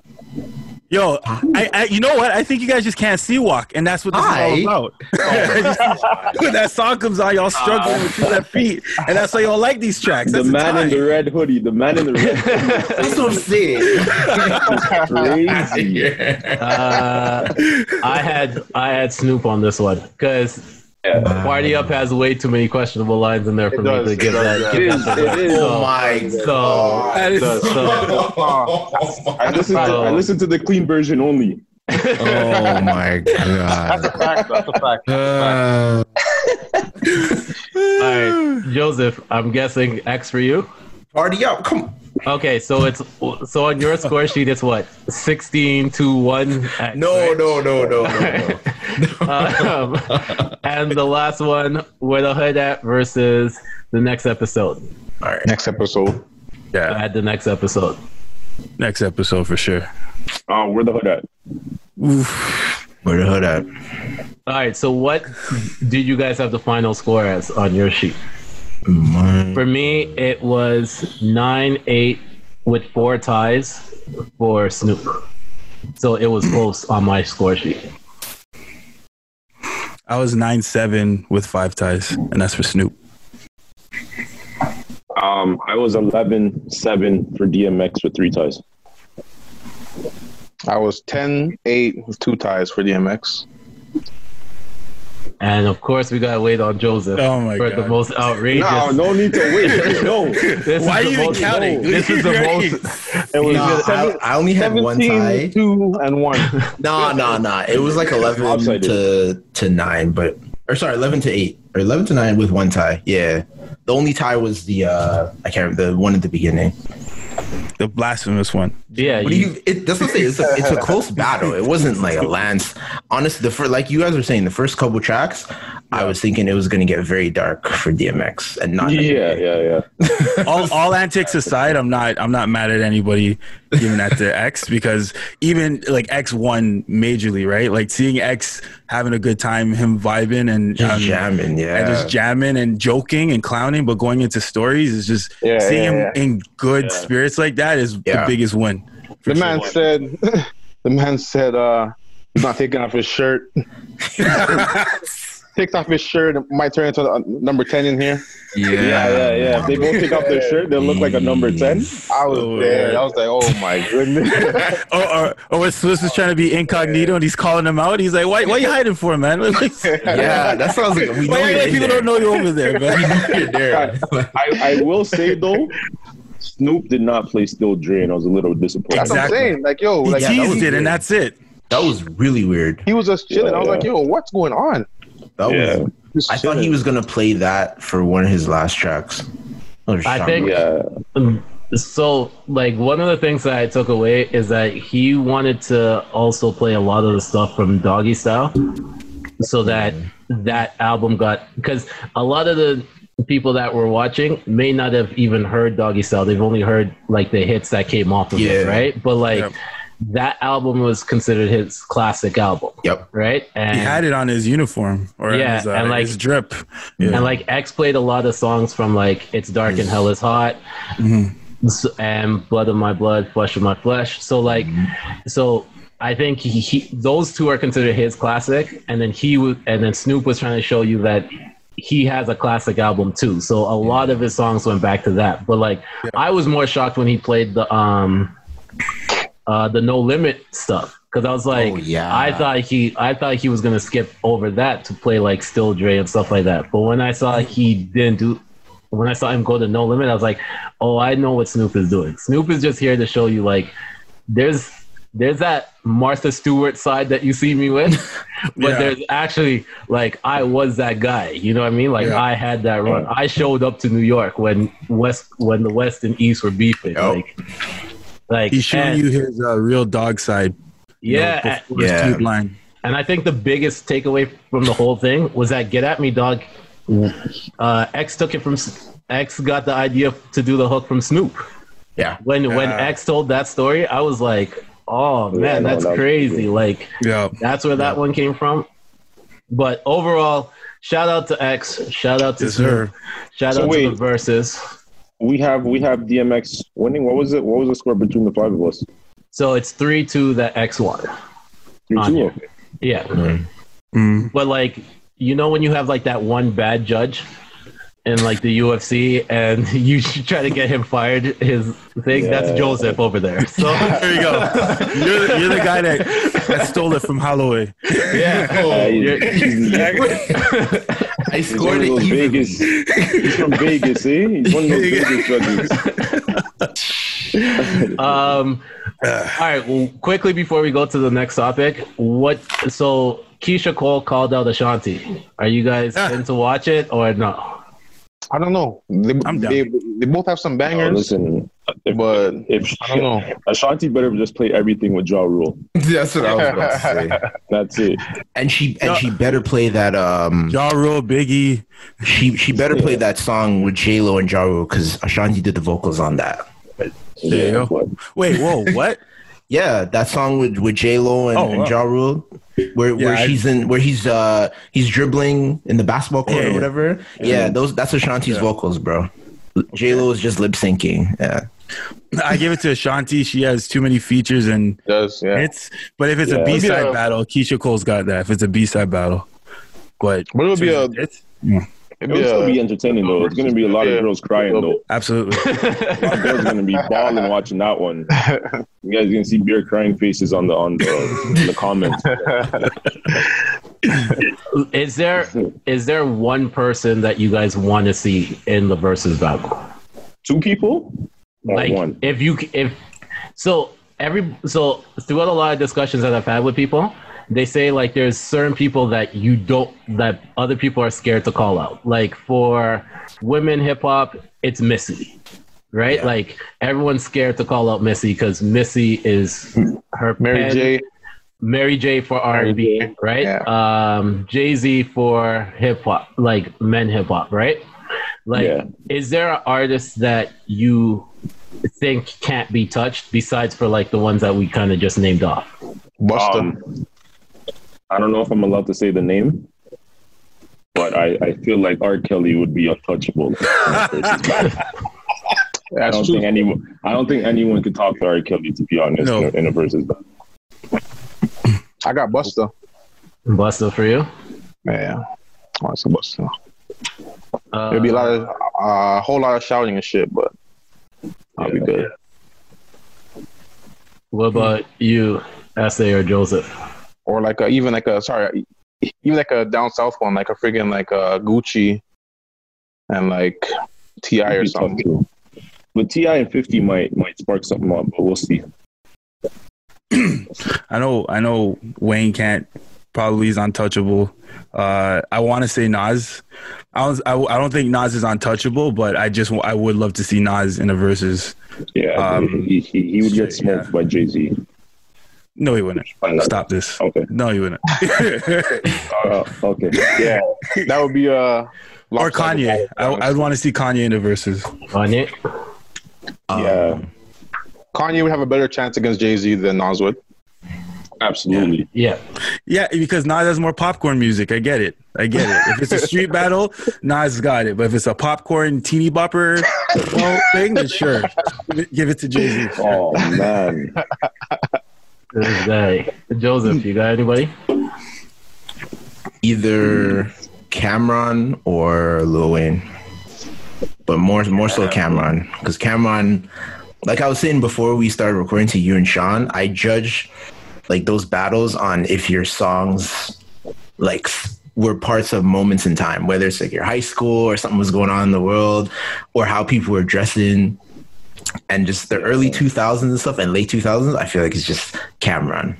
Yo, I, I, you know what? I think you guys just can't see walk, and that's what this Hi. is all about. [LAUGHS] when that song comes on, y'all struggling with two left feet, and that's why y'all like these tracks. The man in the the red hoodie. The man in the red hoodie. [LAUGHS] That's what I'm saying. Crazy. Uh, I had I had Snoop on this one because Yeah. Party Up has way too many questionable lines in there for It me does, to give does, that. yeah. give It is, that. Oh my So, That is so, so [LAUGHS] I listened, to, I listened to the clean version only. Oh my god. That's a fact, that's a fact. Uh, all right, Joseph. I'm guessing X for you. Party up. Come on. Okay, so it's so on your score sheet it's what sixteen to one. X, No, right? no, no, no, no, no. [LAUGHS] um, and the last one, where the hood at versus the next episode. All right. Next episode. I Yeah, had the next episode. next episode for sure. Oh, where the hood at? Where the hood at? All right, so what did you guys have the final score as on your sheet? Mine. For me, it was nine eight with four ties for Snoop. So it was close on my score sheet. I was nine seven with five ties, and that's for Snoop. Um, I was 11-7 for DMX with three ties. I was 10 8 with two ties for DMX. And of course, we gotta wait on Joseph Oh my for the most outrageous. No, no need to wait. No. [LAUGHS] This Why is are the you even most- counting? This is the most. It was Nah, I, seven- I only had one 17, tie. 2, and 1. [LAUGHS] Nah, nah, nah. It was like eleven to to nine, but or sorry, eleven to eight or eleven to nine with one tie. Yeah, the only tie was the uh I can't remember the one at the beginning. The blasphemous one. Yeah, What do you, you? It, that's what I'm saying. It's a, it's a close battle. It wasn't like a lance. Honestly, the first, like you guys were saying, the first couple tracks, I was thinking it was going to get very dark for DMX and not. Yeah, yeah, yeah. [LAUGHS] all, all antics aside, I'm not I'm not mad at anybody giving that to X because even like X won majorly, right? Like seeing X having a good time, him vibing and Just um, jamming, yeah. and just jamming and joking and clowning, but going into stories is just Yeah, seeing yeah, him yeah. in good spirits like that is Yeah. the biggest win. The man said, [LAUGHS] the man said, uh, he's not taking off his shirt. [LAUGHS] Takes off his shirt, it might turn into a number 10 in here. Yeah, yeah, yeah. yeah. If they both take off their shirt, they'll look like a number mm. 10. I was Oh, there. yeah. I was like, oh my goodness. Or or, or Swizz is trying to be incognito and he's calling him out. He's like, "Why? Why you hiding for, man? [LAUGHS] Yeah, that sounds like we know why like, people there. don't know you over there, man?" [LAUGHS] You're there. I, I will say though, Snoop did not play Still Dre, and I was a little disappointed. That's what I'm saying. Like, yo, He like, teased was it, and that's it. That was really weird. he was just chilling. I was Yeah, like, yo, what's going on? That Yeah. was. I thought he was gonna play that for one of his last tracks. I think- Yeah, so like one of the things that I took away is that he wanted to also play a lot of the stuff from Doggy Style, so that that album got because a lot of the people that were watching may not have even heard Doggy Style. They've only heard like the hits that came off of Yeah. it, right? But like Yep. That album was considered his classic album, Yep. right? And He had it on his uniform or Yeah, his, uh, and, like- his drip. Yeah. And like X played a lot of songs from like It's Dark and Hell is Hot S- and Blood of My Blood, Flesh of My Flesh. So like so I think he, he those two are considered his classic and then he was and then Snoop was trying to show you that he has a classic album too. So a lot of his songs went back to that. But like I was more shocked when he played the um uh the No Limit stuff because I was like Oh, yeah. I thought he I thought he was gonna skip over that to play like Still Dre and stuff like that. But when I saw he didn't do when I saw him go to No Limit, I was like, oh, I know what Snoop is doing. Snoop is just here to show you like there's there's that Martha Stewart side that you see me with, [LAUGHS] but Yeah. there's actually like I was that guy. You know what I mean? Like Yeah. I had that run. I showed up to New York when West when the West and East were beefing. Yep. Like like He's showing and- you his uh, real dog side. you know, yeah, Yeah. line. And I think the biggest takeaway from the whole thing was that "Get at Me, Dog." Uh, X took it from X. Got the idea to do the hook from Snoop. Yeah. When when Yeah. X told that story, I was like, "Oh Yeah, man, no, that's that was crazy!" Like Yeah. that's where that one came from. But overall, shout out to X. Shout out to Yes, Snoop. Shout So out to wait. the verses. We have we have DMX winning. What was it? What was the score between the five of us? So it's three two that X won. Three On two. here. Yeah. Mm. But like, you know, when you have like that one bad judge in like the UFC, and [LAUGHS] you should try to get him fired, his thing that's Joseph over there. [LAUGHS] So There you go. You're the, you're the guy that, that stole it from Holloway. yeah, [LAUGHS] Uh, You're- I scored of it those even. Vegas. He's from Vegas, eh? He's one of those Vegas judges. um, all right. Well, quickly before we go to the next topic, what? So Keyshia Cole called out Ashanti. Are you guys Ah. in to watch it or no? I don't know. They, I'm down. they, they both have some Oh, bangers, listen, if, but if I don't know. Ashanti better just play everything with Ja Rule. [LAUGHS] That's what I was about to [LAUGHS] say. That's it. And she and she better play that um Ja Rule, Biggie. she she better play that song with J Lo and Ja Rule because Ashanti did the vocals on that. There you go. Wait, whoa, what? Yeah, that song with with J Lo and, Oh, and. Ja Rule, where Yeah, where I- she's in where he's uh he's dribbling in the basketball court Yeah, or yeah. whatever. Yeah, those that's Ashanti's Yeah. vocals, bro. J Lo is just lip syncing. Yeah, [LAUGHS] I give it to Ashanti. She has too many features and Does yeah. hits. But if it's Yeah. a B side battle, Keyshia Cole's got that. If it's a B side battle, but But it'll be a it's, it'll still be entertaining though. It's gonna be a lot of Yeah. girls crying though. absolutely. A lot of girls are gonna be balling watching that one. You guys gonna see beer crying faces on the on the, in the comments. [LAUGHS] Is there is there one person that you guys want to see in the versus battle? Two people or like one? if you if so every so throughout a lot of discussions that I've had with people, they say like there's certain people that you don't that other people are scared to call out. Like for women hip hop, it's Missy. right? Yeah. Like everyone's scared to call out Missy because Missy is her Mary pen- J. Mary J for R and B, J, right? yeah. Um, Jay Z for hip hop, like men hip hop, right? Like, Yeah. is there an artist that you think can't be touched besides for like the ones that we kind of just named off? Busta. Um, I don't know if I'm allowed to say the name, but I, I feel like R. Kelly would be untouchable. [LAUGHS] I don't true. think anyone. I don't think anyone could talk to R. Kelly to be honest No. in, a, in a versus. I got Busta. Busta for you? Yeah. I want to say Busta. Uh, There'd be a lot of a uh, whole lot of shouting and shit, but I'll be Yeah. good. What about you, SA or Joseph? Or like a, even like a sorry, even like a down south one, like a friggin' like a Gucci and like T.I. or It'd tough something. But T.I. and Fifty might might spark something up, but we'll see. [CLEARS THROAT] I know, I know Wayne can't probably is untouchable. Uh, I want to say Nas. I, was, I, I don't think Nas is untouchable, but I just I would love to see Nas in a versus. Yeah, Um, he, he, he would get smoked yeah. by Jay Z. No, he wouldn't. Find. Stop this. Okay. No, he wouldn't. [LAUGHS] Uh, okay. Yeah, that would be uh or Kanye. I, I'd want to see Kanye in the verses. Kanye? Yeah, Kanye would have a better chance against Jay Z than Nas would. absolutely. Yeah. Yeah, because Nas has more popcorn music. I get it. I get it. If it's a street [LAUGHS] battle, Nas got it. But if it's a popcorn teeny bopper [LAUGHS] thing, then sure, give it, give it to Jay Z. Oh man, This guy. Joseph, you got anybody? Either Cam'ron or Lil Wayne, but more more so Cam'ron because Cam'ron, like I was saying before we started recording to you and Sean, I judge like those battles on if your songs like were parts of moments in time, whether it's like your high school or something was going on in the world, or how people were dressing. And just the early 2000s and stuff and late 2000s, I feel like it's just Cam'ron.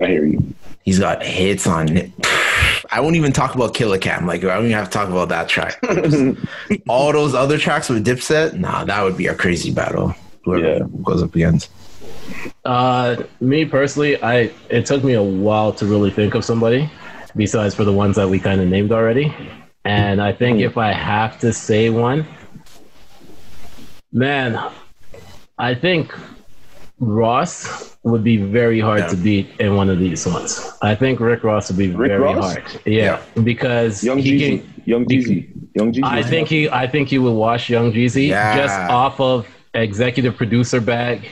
I hear you. He's got hits on it. [SIGHS] I won't even talk about Killer Cam. Like, I don't even have to talk about that track. [LAUGHS] All those other tracks with Dipset, nah, that would be a crazy battle. Whoever Yeah. goes up against. Uh, me personally, I it took me a while to really think of somebody besides for the ones that we kind of named already. And I think if I have to say one, man, I think Ross would be very hard Yeah. to beat in one of these ones. I think Rick Ross would be Rick very Ross? hard. Yeah, because Young he Jeezy, can. Young Jeezy, Young Jeezy. I think he I think he would wash Young Jeezy Yeah. just off of executive producer bag,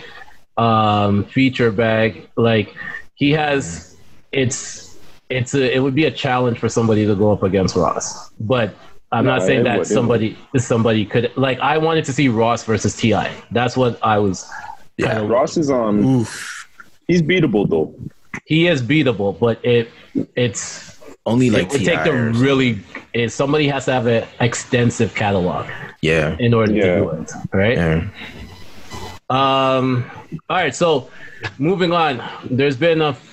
um, feature bag. Like he has it's it's a, it would be a challenge for somebody to go up against Ross. But I'm No, not saying that would, somebody somebody could like I wanted to see Ross versus Ti. That's what I was Yeah. kind of Ross is on. Oof. he's beatable though. he is beatable, but it it's Only like it would T.I. take them or- really. It, somebody has to have an extensive catalog Yeah. in order Yeah. to do it, right? Yeah. Um, all right, so moving on. There's been a, f-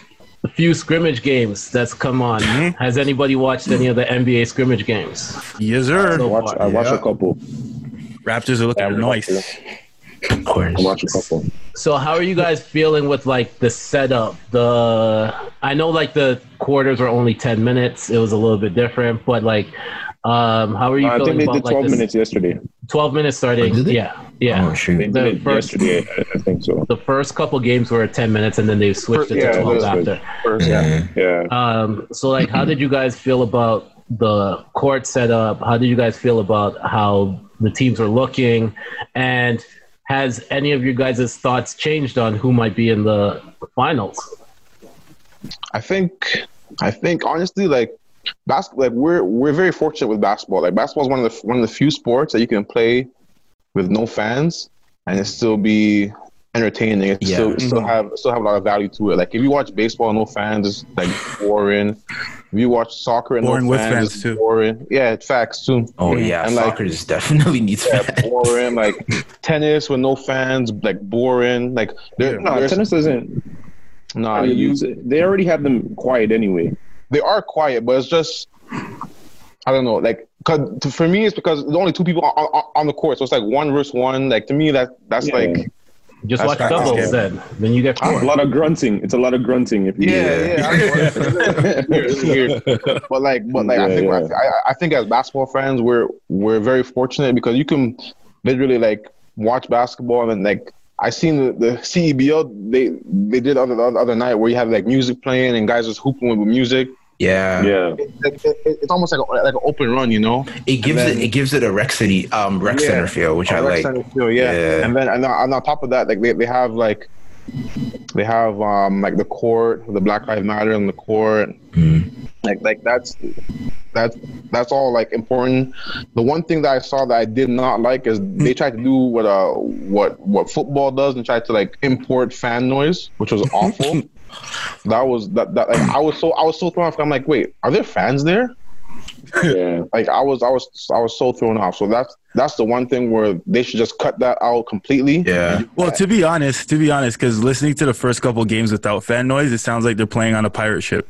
a few scrimmage games that's come on. Mm-hmm. Has anybody watched any of the NBA scrimmage games? Yes, sir. So Watch, far? I watch Yeah. a couple. Raptors are looking Yeah, nice. Of course. I watch a couple. So how are you guys feeling with like the setup? The I know like the quarters were only ten minutes. It was a little bit different, but like, um, how are you I feeling think they about did 12 this- minutes yesterday. Twelve minutes starting. Oh, did they? yeah, yeah. Oh, shoot. They The first- yesterday. I, I think so. the first couple games were 10 minutes and then they switched it to it 12 was after. First, yeah. Yeah. Yeah. Um, so like, how did you guys feel about the court setup? How did you guys feel about how the teams are looking? And has any of you guys' thoughts changed on who might be in the finals? I think I think honestly, like basketball, like we're we're very fortunate with basketball. Like basketball is one of the one of the few sports that you can play with no fans and it still be entertaining. It Yeah. still it still have still have a lot of value to it. Like if you watch baseball and no fans, it's like boring. If you watch soccer and Boring no with fans, fans, it's too. boring. Yeah, it's facts too. Oh, yeah. And like Soccer just [LAUGHS] definitely needs yeah, fans. boring. Like tennis with no fans, like boring. Like there, No, there's- tennis doesn't. nah, I mean, you, they already have them quiet anyway. they are quiet, but it's just I don't know, like, cause to, for me, it's because there's only two people on, on, on the court, so it's like one versus one. Like to me, that that's Yeah. like, Just That's watch doubles game. then. Then you get It's a lot of grunting. It's a lot of grunting. If you yeah, yeah. I know. Weird, weird. [LAUGHS] But like, but like, I think yeah. I, I think as basketball fans, we're we're very fortunate because you can literally like watch basketball and then like. I seen the, the CEBL they they did other the other night where you have like music playing and guys just hooping with music. Yeah. yeah. It, it, it- it's almost like a, like an open run, you know. It gives then- it it gives it a rec city um rec Yeah. center feel, which I Rec like. Center feel, yeah. Yeah. And then and on, and on top of that, like they, they have like they have um like the court, the Black Lives Matter in the court. Mm. Like like that's that's that's all like important. The one thing that I saw that I did not like is they tried to do what uh what what football does and tried to like import fan noise, which was [LAUGHS] awful. That was that that like, I was so I was so thrown off. I'm like, wait, are there fans there? Yeah. like I was I was I was so thrown off. So that's that's the one thing where they should just cut that out completely. Yeah. Well, to be honest, to be honest, because listening to the first couple games without fan noise, it sounds like they're playing on a pirate ship.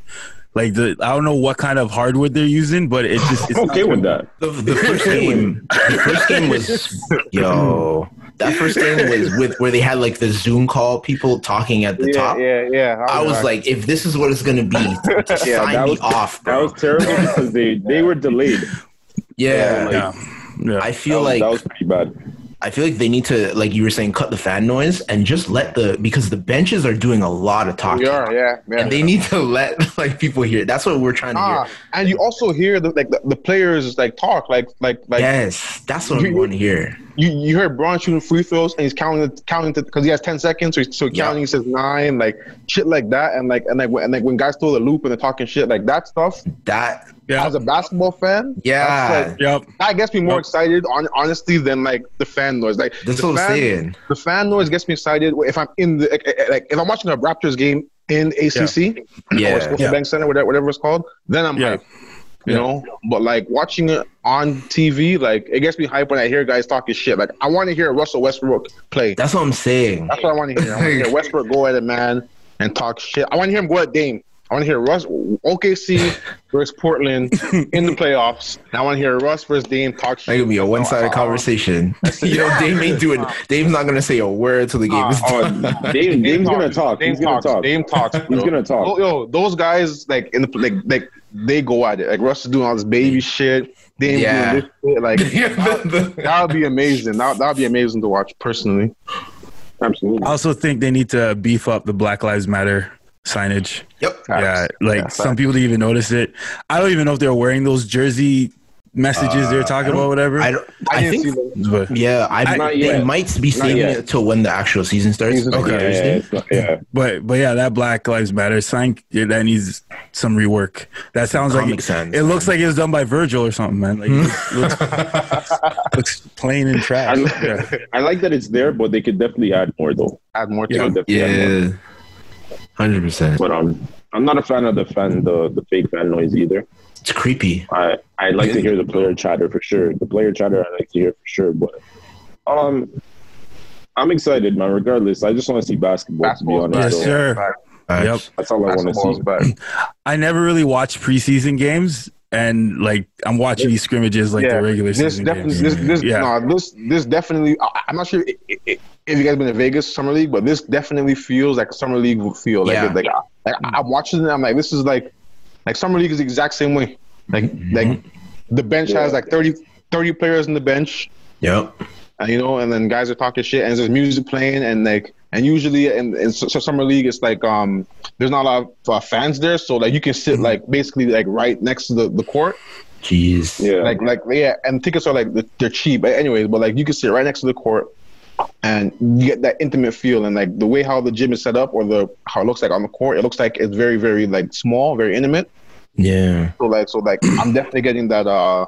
Like the, I don't know what kind of hardwood they're using, but it just it's okay with that. The, the first game, the first game was [LAUGHS] yo. That first game was with where they had like the Zoom call, people talking at the Yeah, top. yeah, yeah. I was like, if this is what it's gonna be, [LAUGHS] Yeah, sign that me was- off, That was terrible because they they were delayed. [LAUGHS] yeah, yeah, yeah. I That feel was, like that was pretty bad. I feel like they need to, like you were saying, cut the fan noise and just let the because the benches are doing a lot of talking, we are, yeah, yeah. and they need to let [LAUGHS] like people hear. That's what we're trying to ah, hear. and you also hear the like the, the players like talk like like like yes, that's what we You- want to hear. you you heard Bron shooting free throws and he's counting counting because he has ten seconds, so he's so Yeah. counting. He says nine, like shit like that, and like and like when, and like when guys throw the loop and they're talking shit like that stuff. That yeah, As a basketball fan, yeah, that's like, yep. that gets me more Yep. excited on honestly than like the fan noise. Like that's the what I'm fan, saying. The fan noise gets me excited if I'm in the like, like if I'm watching a Raptors game in ACC or Yeah, Scotiabank Yeah. Center, whatever, whatever it's called, then I'm Yeah. hyped. You Yeah. know, but like watching it on TV, like it gets me hyped when I hear guys talking shit. Like I want to hear Russell Westbrook play. that's what I'm saying. That's what I want to hear. I want to hear [LAUGHS] Westbrook go at a man and talk shit. I want to hear him go at Dame. I want to hear Russ OKC [LAUGHS] versus Portland in the playoffs. And I want to hear Russ versus Dame talk shit. Gonna be a one-sided Oh, oh. conversation. [LAUGHS] you know, Dame ain't doing. Dame's not gonna say a word till the game is Oh, oh done. Dame, Dame's gonna talk. Dame He's gonna talk. Dame talks. He's gonna talk. Yo, yo, those guys like in the like like they go at it. Like Russ is doing all this baby shit. Dame Yeah. doing this shit. Like [LAUGHS] The- the- that would be amazing. That that would be amazing to watch personally. Absolutely. I also think they need to beef up the Black Lives Matter signage. yep. Yeah, like Yeah, some people didn't even notice it. I don't even know if they're wearing those jersey messages they're uh, talking about, whatever. I don't. I, I, think. see them. but Yeah, I, Not they yet. might be saving yet. it till when the actual season starts. Season like starts. yeah, Thursday. it's not- yeah. but but yeah, that Black Lives Matter sign yeah, that needs some rework. That sounds like Comic it, Sans, it looks man. like it was done by Virgil or something, man. Like it hmm? looks, looks plain and trash. I, Yeah. I like that it's there, but they could definitely add more though. Add more to They it. add more. Yeah, hundred percent. But um, I'm not a fan of the fan the the fake fan noise either. It's creepy. I I like to hear the player chatter for sure. The player chatter I like to hear for sure. But um, I'm excited, man. Regardless, I just want to see basketball. Basketball, to be honest, Yes, so sir. Yep. that's all I want to see. back. [CLEARS THROAT] I never really watched preseason games, and like I'm watching these scrimmages like the regular this season definitely, games. this, this, Yeah. no, this, this definitely. I, I'm not sure if, if if you guys been to Vegas summer league, but this definitely feels like a summer league would feel. Like, Yeah. like, like I'm watching it, I'm like, this is like, like summer league is the exact same way. Like, mm-hmm. like the bench has like 30, 30 players in the bench, Yep. and you know, and then guys are talking shit, and there's music playing, and like, and usually in, in so, so summer league, it's like um, there's not a lot of uh, fans there, so like you can sit like basically like right next to the, the court. Jeez. Yeah, Like, like, yeah, and tickets are like they're cheap, but anyways. But like, you can sit right next to the court, and you get that intimate feel, and like the way how the gym is set up, or the how it looks like on the court, it looks like it's very, very like small, very intimate. Yeah. So like, so like, I'm definitely getting that uh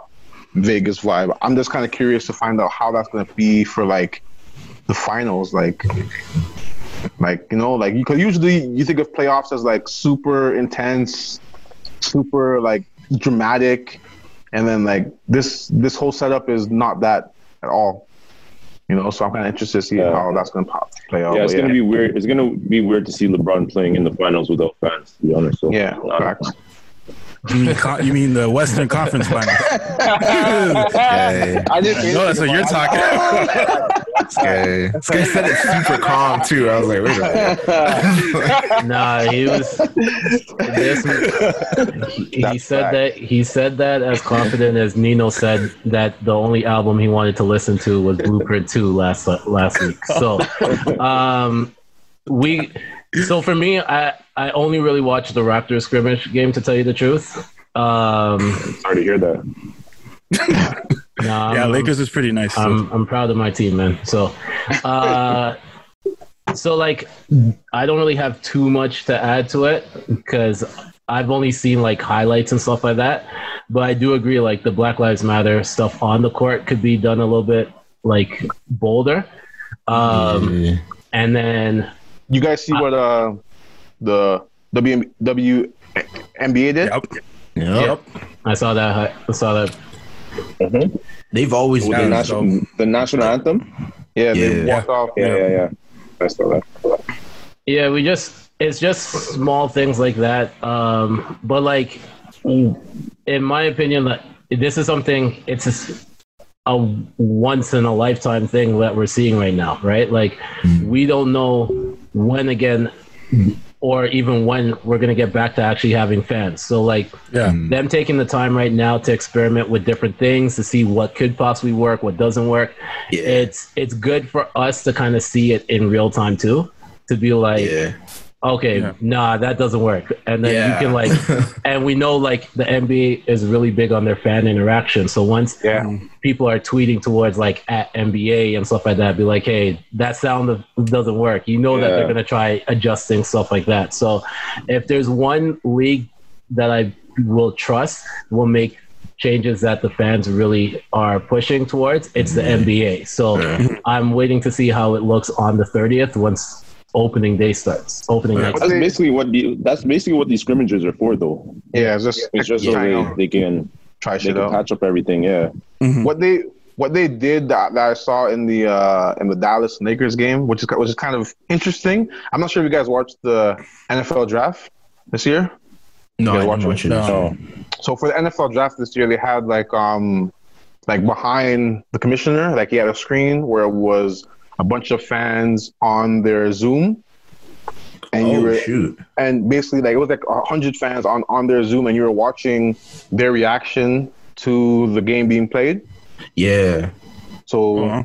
Vegas vibe. I'm just kind of curious to find out how that's gonna be for like the finals, like. Like you know, like you. because usually you think of playoffs as like super intense, super like dramatic, and then like this this whole setup is not that at all. You know, so I'm kind of interested to see Yeah. how that's gonna pop, play out. yeah, it's but gonna be weird. It's gonna be weird to see LeBron playing in the finals without fans. To be honest, so yeah, facts. You mean, con- you mean the Western Conference Finals? [LAUGHS] Okay. I didn't. I know that's what you're talking about. Okay. This guy said it super calm too. I was like, wait a minute. [LAUGHS] Nah, he was. This, he, he That's said fact. that he said that as confident as Nino said that the only album he wanted to listen to was Blueprint Two last last week. So, [LAUGHS] um, we. So for me, I I only really watched the Raptors scrimmage game to tell you the truth. Um, Sorry to hear that. nah, [LAUGHS] Yeah, I'm- Lakers is pretty nice. I'm I'm proud of my team, man. So, uh, [LAUGHS] so like, I don't really have too much to add to it because I've only seen like highlights and stuff like that. But I do agree, like the Black Lives Matter stuff on the court could be done a little bit like bolder. Um, Yeah. and then You guys see what uh the W W NBA did? Yep. Yep. I saw that. I saw that. They've always With the, been. national, the national anthem. Yeah, they Yeah. walked off. Yeah, yeah, yeah. I saw that. Yeah, we just it's just small things like that. Um, but like, in my opinion, that this is something it's just a once in a lifetime thing that we're seeing right now, right? Like, we don't know when again, or even when we're gonna get back to actually having fans. So like, Yeah. Mm. them taking the time right now to experiment with different things to see what could possibly work, what doesn't work. Yeah. It's it's good for us to kind of see it in real time too, to be like, Yeah. Okay, Yeah. nah, that doesn't work. And then Yeah. you can like, [LAUGHS] and we know like the NBA is really big on their fan interaction. So once Yeah. people are tweeting towards like at NBA and stuff like that, be like, hey, that sound of, doesn't work. You know that they're gonna try adjusting stuff like that. So if there's one league that I will trust, will make changes that the fans really are pushing towards, it's the mm-hmm. NBA. So I'm waiting to see how it looks on the 30th once opening day starts. Opening night. That's basically what the that's basically what these scrimmages are for, though. Yeah, it's just It's just so they, they can try they shit can patch up everything. Yeah. What they what they did that, that I saw in the uh, in the Dallas Lakers game, which is which is kind of interesting. I'm not sure if you guys watched the NFL draft this year. No, I watch didn't watch it. No. Oh, So for the NFL draft this year, they had like um like behind the commissioner, like he had a screen where it was a bunch of fans on their Zoom, and you Oh were shoot! and basically like it was like a hundred fans on on their Zoom, and you were watching their reaction to the game being played. Yeah. So. Uh-huh.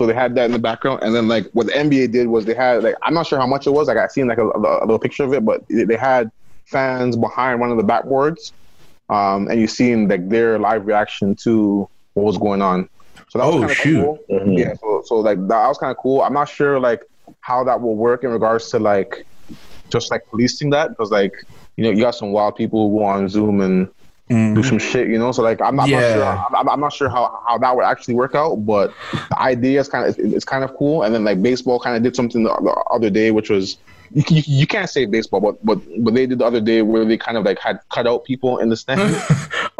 So they had that in the background, and then like what the NBA did was they had like I'm not sure how much it was. Like I seen like a, a, a little picture of it, but they they had fans behind one of the backboards, um, and you seen like their live reaction to what was going on. So that was Oh, kind of shoot. cool. Mhm. Yeah. So so like that was kind of cool. I'm not sure like how that will work in regards to like just like policing that because like you know you got some wild people who go on Zoom and do some shit, you know. So like, I'm, I'm Yeah. not sure. I'm, I'm not sure how, how that would actually work out, but the idea is kind of it's, it's kind of cool. And then like baseball kind of did something the, the other day, which was you, you, you can't say baseball, but but what they did the other day where they kind of like had cut out people in the stand. [LAUGHS]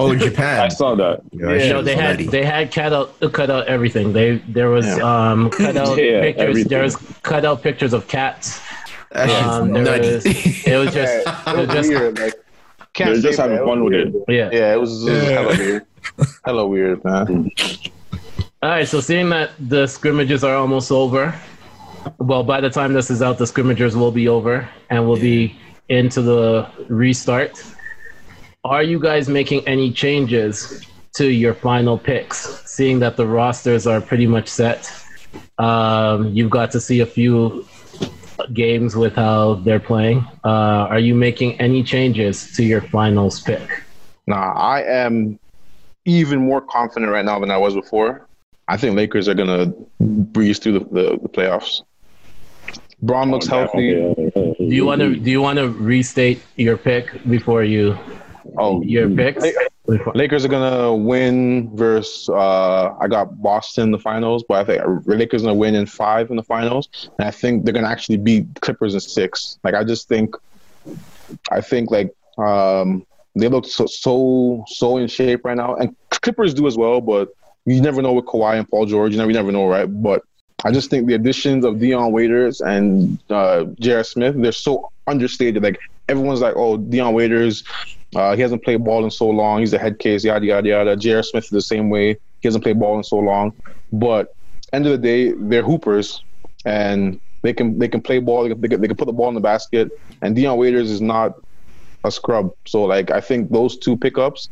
Oh, Japan. [LAUGHS] I saw that. Yeah, that You shit know, was they had nutty. they had cut out cut out everything. They there was um cut [LAUGHS] out Yeah, pictures. everything. There was cut out pictures of cats. Um, there was, it was just Yeah, it was just weird. Like, can't They're just having was fun with weird. it. yeah. Yeah, it was, it was hella weird. Hella weird, man. All right, so seeing that the scrimmages are almost over, well, by the time this is out, the scrimmagers will be over and we'll be into the restart. Are you guys making any changes to your final picks? Seeing that the rosters are pretty much set, um, you've got to see a few games with how they're playing. Uh, are you making any changes to your finals pick? Nah, I am even more confident right now than I was before. I think Lakers are gonna breeze through the, the, the playoffs. Bron looks healthy. Do you want to do you want to restate your pick before you Oh, your picks? Lakers are gonna win versus uh, I got Boston in the finals, but I think Lakers are gonna win in five in the finals, and I think they're gonna actually beat Clippers in six. Like I just think, I think like um, they look so so so in shape right now, and Clippers do as well, but you never know with Kawhi and Paul George. You never you never know, right? But I just think the additions of Dion Waiters and uh, J.R. Smith, they're so understated. Like everyone's like, oh, Dion Waiters, Uh, he hasn't played ball in so long. He's a head case, yada yada yada. J.R. Smith is the same way. He hasn't played ball in so long. But end of the day, they're hoopers, and they can they can play ball. They can, they can, they can put the ball in the basket. And Dion Waiters is not a scrub. So like I think those two pickups,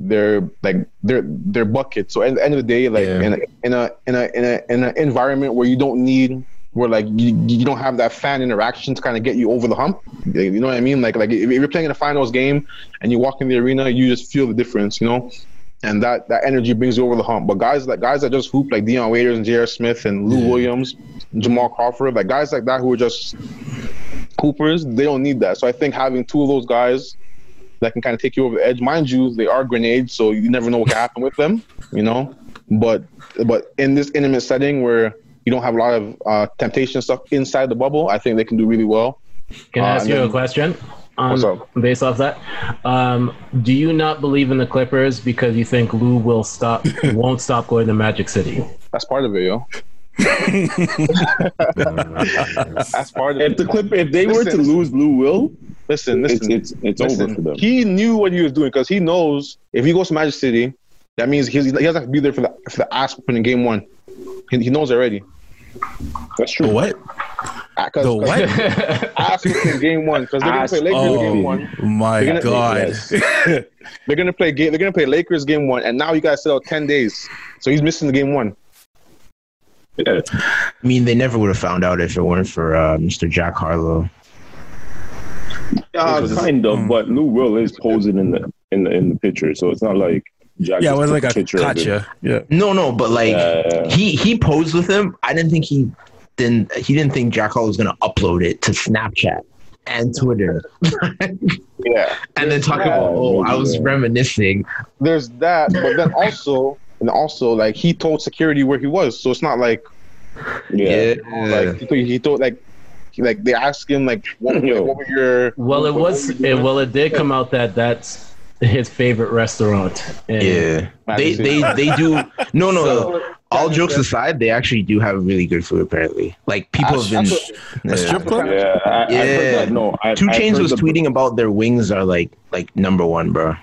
they're like their their they're. So at the end of the day, like Yeah. in, a, in a in a in a in an environment where you don't need where like you, you don't have that fan interaction to kind of get you over the hump. You know what I mean? Like like if you're playing in a finals game and you walk in the arena, you just feel the difference. You know. And that, that energy brings you over the hump. But guys like guys that just hoop like Dion Waiters and J.R. Smith and Lou Williams, Jamal Crawford, like guys like that who are just hoopers, they don't need that. So I think having two of those guys that can kind of take you over the edge. Mind you, they are grenades, so you never know what can [LAUGHS] happen with them. You know, but but in this intimate setting where you don't have a lot of uh, temptation stuff inside the bubble, I think they can do really well. Can I Uh, ask and you a question? Um, What's up? Based off that, um, do you not believe in the Clippers because you think Lou will stop, [LAUGHS] won't stop going to Magic City? That's part of it, yo. [LAUGHS] That's part of If it. the Clip, if they were to lose Lou Will, Listen, it's listen. it's it's Listen, over for them. He knew what he was doing because he knows if he goes to Magic City, that means he's, he doesn't have to be there for the for the ass whooping in game one. He, he knows already. That's true. The what? Uh, 'cause- The what? [LAUGHS] ass whooping in game one because they're gonna play Lakers game Oh one. my They're gonna- god! Yes. [LAUGHS] They're gonna play game. They're gonna play Lakers game one, and now you guys sit out ten days, so he's missing the game one. Yeah. I mean, they never would have found out if it weren't for uh, Mr. Jack Harlow. Uh, kind of, but Lou Will is posing in the in the in the picture, so it's not like Jack Yeah, it was like a picture of gotcha. Yeah. No, no, but like Yeah. he he posed with him. I didn't think he didn't he didn't think Jack Harlow was gonna upload it to Snapchat and Twitter [LAUGHS] yeah, and then talk Yeah. about oh I was Yeah. reminiscing. there's that, but then also, and also, like he told security where he was, so it's not like Yeah. like he told, he told like he, like they asked him like what, [LAUGHS] Yo. what were your Well, it what- what was. were It, well, it did come out that that's his favorite restaurant. And Yeah, they they they do. [LAUGHS] No, no. So- all jokes aside, they actually do have really good food. Apparently, like people ah, have been. That's strip club? Yeah, I, I've Yeah. heard that. No, I, 2 Chainz was the- tweeting about their wings are like like number one, bro.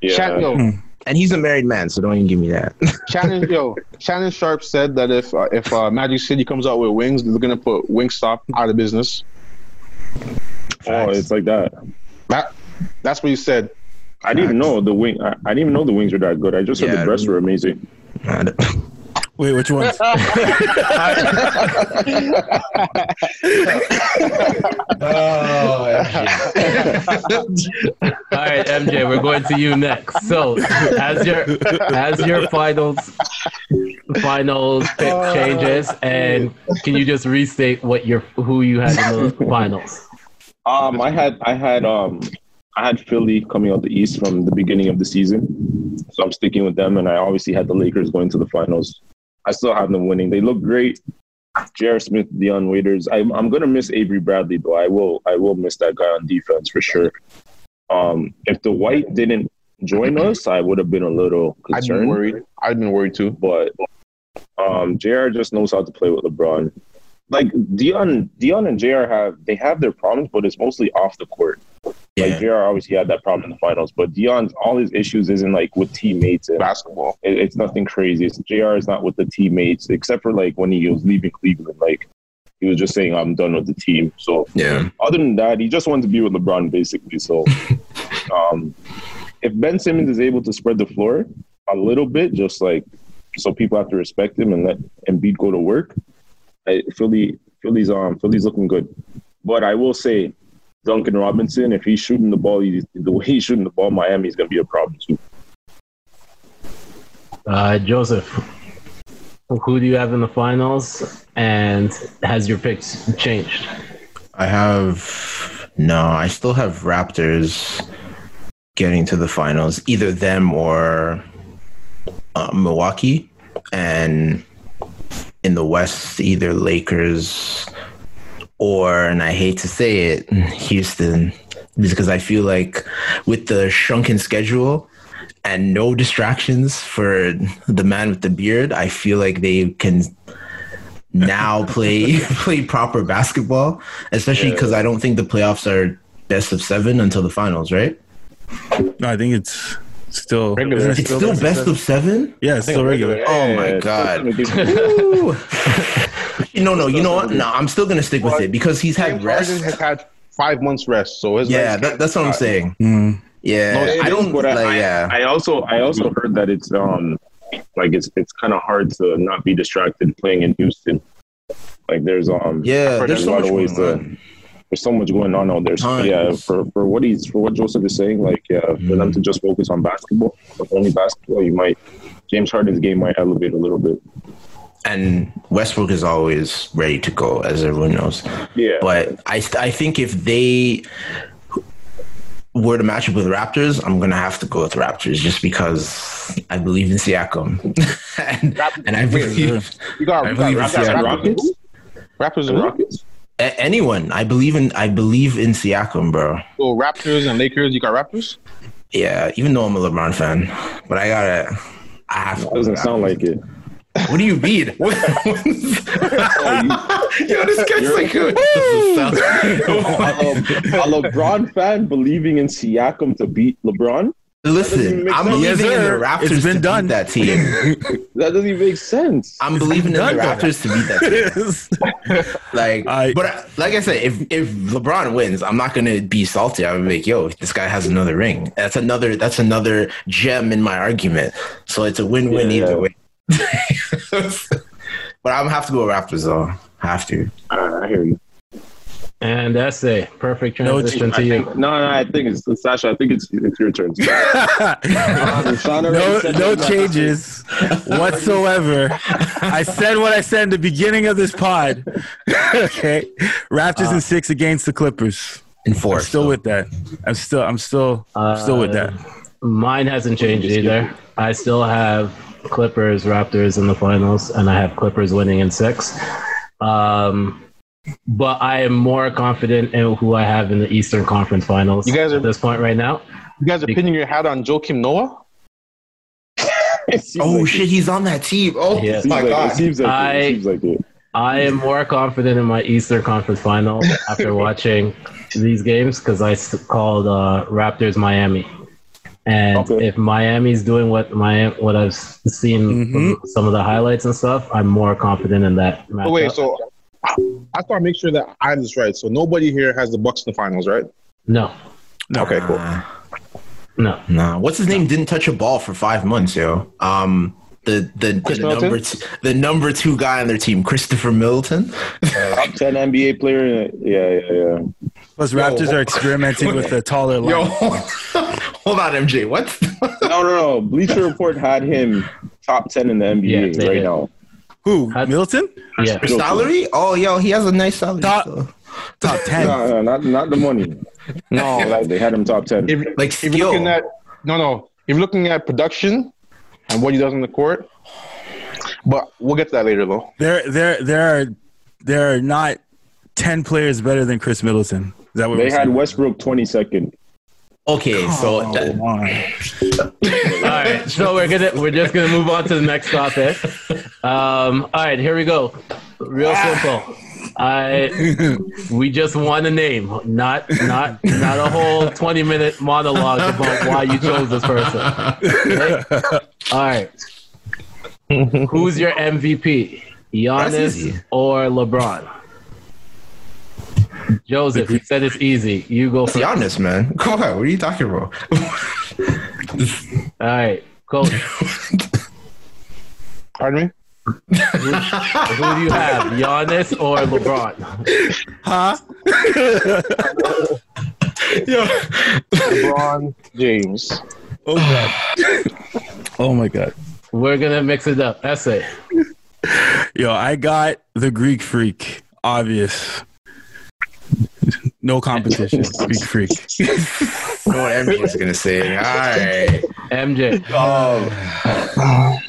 Yeah. Shan- yo, hmm. And he's a married man, so don't even give me that. [LAUGHS] Shannon, yo, Shannon Sharpe said that if uh, if uh, Magic City comes out with wings, they're gonna put Wingstop out of business. Oh, it's like that. That that's what you said. I didn't even know the wing. I, I didn't even know the wings were that good. I just heard Yeah, the breasts were amazing. [LAUGHS] Wait, which ones? [LAUGHS] oh, All right, MJ, we're going to you next. So, as your as your finals finals pick changes, and can you just restate what your who you had in the finals? Um, I had I had um I had Philly coming out the East from the beginning of the season, so I'm sticking with them. And I obviously had the Lakers going to the finals. I still have them winning. They look great. J.R. Smith, Dion Waiters. I'm I'm gonna miss Avery Bradley though. I will I will miss that guy on defense for sure. Um, if the White didn't join us, I would have been a little I'd been concerned. worried. I'd been worried too. but um, JR just knows how to play with LeBron. Like Dion, Dion and JR have they have their problems, but it's mostly off the court. Like JR obviously had that problem in the finals, but Dion's all his issues isn't like with teammates and Basketball. it, it's nothing crazy. It's, JR is not with the teammates except for like when he was leaving Cleveland, like he was just saying I'm done with the team. So yeah. other than that, he just wanted to be with LeBron basically. So, [LAUGHS] um, if Ben Simmons is able to spread the floor a little bit, just like so people have to respect him and let Embiid go to work, I, Philly, Philly's um Philly's looking good. But I will say, Duncan Robinson, if he's shooting the ball, he, the way he's shooting the ball, Miami's gonna be a problem too. Uh, Joseph, who do you have in the finals, and has your picks changed? I have no. I still have Raptors getting to the finals, either them or uh, Milwaukee, and in the West, either Lakers or, and I hate to say it, Houston, because I feel like with the shrunken schedule and no distractions for the man with the beard, I feel like they can now [LAUGHS] play [LAUGHS] play proper basketball, especially because I don't think the playoffs are best of seven until the finals, right? No, I think it's still Regular. It's still best of seven. Yeah, it's still regular. Oh my Yeah, god. [LAUGHS] no, no. You know what? No, I'm still gonna stick with it because he's had James Harden rest. has had five months rest, so his Yeah, that, that's what I'm saying. Mm. Yeah, No, I don't but like. I, yeah, I also I also heard that it's um like it's it's kind of hard to not be distracted playing in Houston. Like there's um yeah. There's a so lot much of ways going to- on. There's so much going on out there. So yeah, for, for what he's for what Joseph is saying, like yeah, for them mm. to just focus on basketball, only basketball, you might James Harden's game might elevate a little bit. and Westbrook is always ready to go, as everyone knows. Yeah, But I, I think if they were to match up with Raptors, I'm gonna have to go with Raptors just because I believe in Siakam, [LAUGHS] and, and I believe You got, I you got, believe you Siakam. Rockets, Raptors and Rockets. A- anyone. I believe in I believe in Siakam, bro. So Raptors and Lakers. You got Raptors. Yeah, even though I'm a LeBron fan, but I gotta. I have to. Doesn't sound like it. What do you mean? [LAUGHS] What, [LAUGHS] Yo, this guy's like, [LAUGHS] a, a LeBron fan believing in Siakam to beat LeBron. Listen, I'm sense. believing Yes, in the. Raptors It's been to done. beat that team. [LAUGHS] That doesn't even make sense. I'm believing in the. Raptors to beat that team. [LAUGHS] [LAUGHS] Like, I- but uh, like I said, if if LeBron wins, I'm not gonna be salty. I'm like, yo, this guy has another ring. That's another. That's another gem in my argument. So it's a win-win Yeah. either way. but I'm gonna have to go Raptors though. Have to. I, I hear you. And that's a perfect No, transition I to you. think, no, no, I think it's Sasha. I think it's it's your turn. [LAUGHS] no, no changes [LAUGHS] whatsoever. I said what I said in the beginning of this pod. [LAUGHS] okay, Raptors in six against the Clippers. In I'm four. still so. with that. I'm still, I'm still, still with that. Mine hasn't changed either. I still have Clippers, Raptors in the finals, and I have Clippers winning in six. Um, but I am more confident in who I have in the Eastern Conference Finals. You guys are- at this point right now. You guys are pinning your hat on Joakim Noah. [LAUGHS] Oh like shit, he's on that team. Oh Yes. My like, god. it seems like. I- It seems like it. I am more confident in my Eastern Conference Final after [LAUGHS] watching these games because I called uh, Raptors Miami, and Okay. if Miami's doing what Miami what I've seen from some of the highlights and stuff, I'm more confident in that. Oh, wait, matchup. so I just want to make sure that I have this right. So nobody here has the Bucks in the finals, right? no, no. Okay, cool. Nah. no, Nah, what's his name? Didn't touch a ball for five months, yo. Um, the the, Khris the number two, the number two guy on their team, Christopher Middleton. Top ten NBA player. Yeah, yeah, yeah. Plus, Raptors are experimenting with the [LAUGHS] taller line. Yo, [LAUGHS] hold on, MJ. What? No, no, no. Bleacher Report had him top ten in the NBA they right did. now. Who? Had- Milton? yeah. For salary? Oh, yo, he has a nice salary. Top- so. Top [LAUGHS] ten. No, no, not not the money. [LAUGHS] No, like they had him top ten. If, Like if you're looking at no, no, if you're looking at production and what he does on the court, but we'll get to that later, though. There, there, there are, there are not ten players better than Khris Middleton. Is that what They had saying? Westbrook twenty second. Okay, so Oh, uh, that- [LAUGHS] All right, so we're gonna we're just gonna move on to the next topic. Um, all right, here we go. Real simple. I [LAUGHS] we just want a name, not not not a whole [LAUGHS] twenty minute monologue about [LAUGHS] why you chose this person. Okay? All right. Who's your MVP? That's Giannis or LeBron? Joseph, you said it's easy. You go it's first. Giannis, man. Come on, what are you talking about? All right, coach. Pardon me. Who do you have, Giannis or LeBron? Huh? [LAUGHS] LeBron James. Oh god. oh my god. We're gonna mix it up. SA. Yo, I got the Greek freak. Obvious. No competition. Greek [LAUGHS] freak. know what MJ is gonna say. All right. MJ. Um,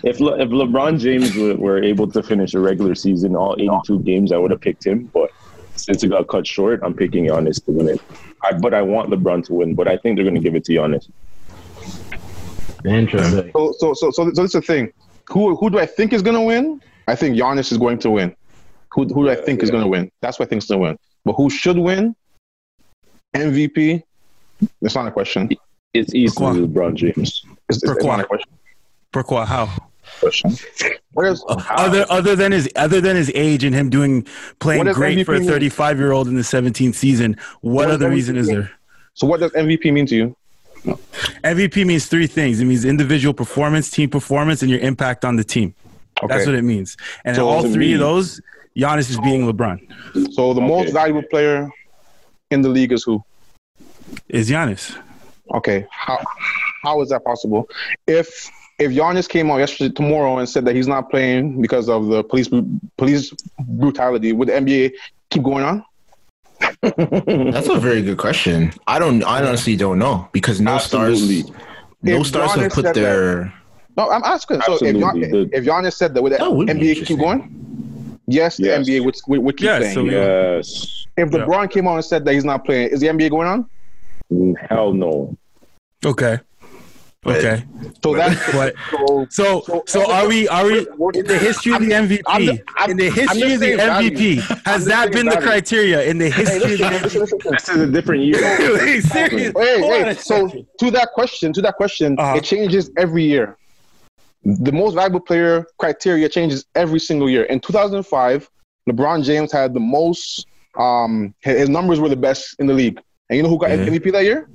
if Le- if LeBron James were, were able to finish a regular season all eighty two games, I would have picked him. But since it got cut short, I'm picking Giannis to win it. I, but I want LeBron to win. But I think they're going to give it to Giannis. Interesting. So, so, so, so, so this is the thing. Who, who do I think is going to win? I think Giannis is going to win. Who, who do I think is going to win? That's what I think is going to win. But who should win? MVP? That's not a question. It's easily Pourquoi? LeBron James. Is, is, is Pourquoi? my question. Pourquoi? How? question. What is oh, Other other than his other than his age and him doing playing What does great for a 35 year old in the 17th season, what, What other MVP reason is there? so? What does MVP mean to you? MVP means three things. It means individual performance, team performance, and your impact on the team. That's what it means. And So all three me- of those, Giannis is being LeBron. So the most valuable player in the league is who? Is Giannis? Okay, how how is that possible? If if Giannis came out yesterday tomorrow and said that he's not playing because of the police police brutality, would the NBA keep going on? [LAUGHS] That's a very good question. I don't. I honestly don't know because no Absolutely. stars. No If stars have Giannis put said their. No, I'm asking. So if, Absolutely. Gian, if Giannis said that, would the That would NBA keep going? Yes, the Yes. NBA would, would, would keep Yeah, saying. so- Yes. if LeBron came out and said that he's not playing, is the NBA going on? Hell no. Okay. Okay. So that's But [LAUGHS] so. so so are we are we in the history of the MVP? I'm just- I'm- in the history of the saying value. MVP, I'm has that been the value. criteria in the Hey, history listen, of the listen, listen, listen. This is a different year. MVP? [LAUGHS] Wait, Hold on wait. So to that question, to that question, Uh-huh. it changes every year. The most valuable player criteria changes every single year. In 2005, LeBron James had the most. Um, his numbers were the best in the league. And you know who got Yeah. MVP that year?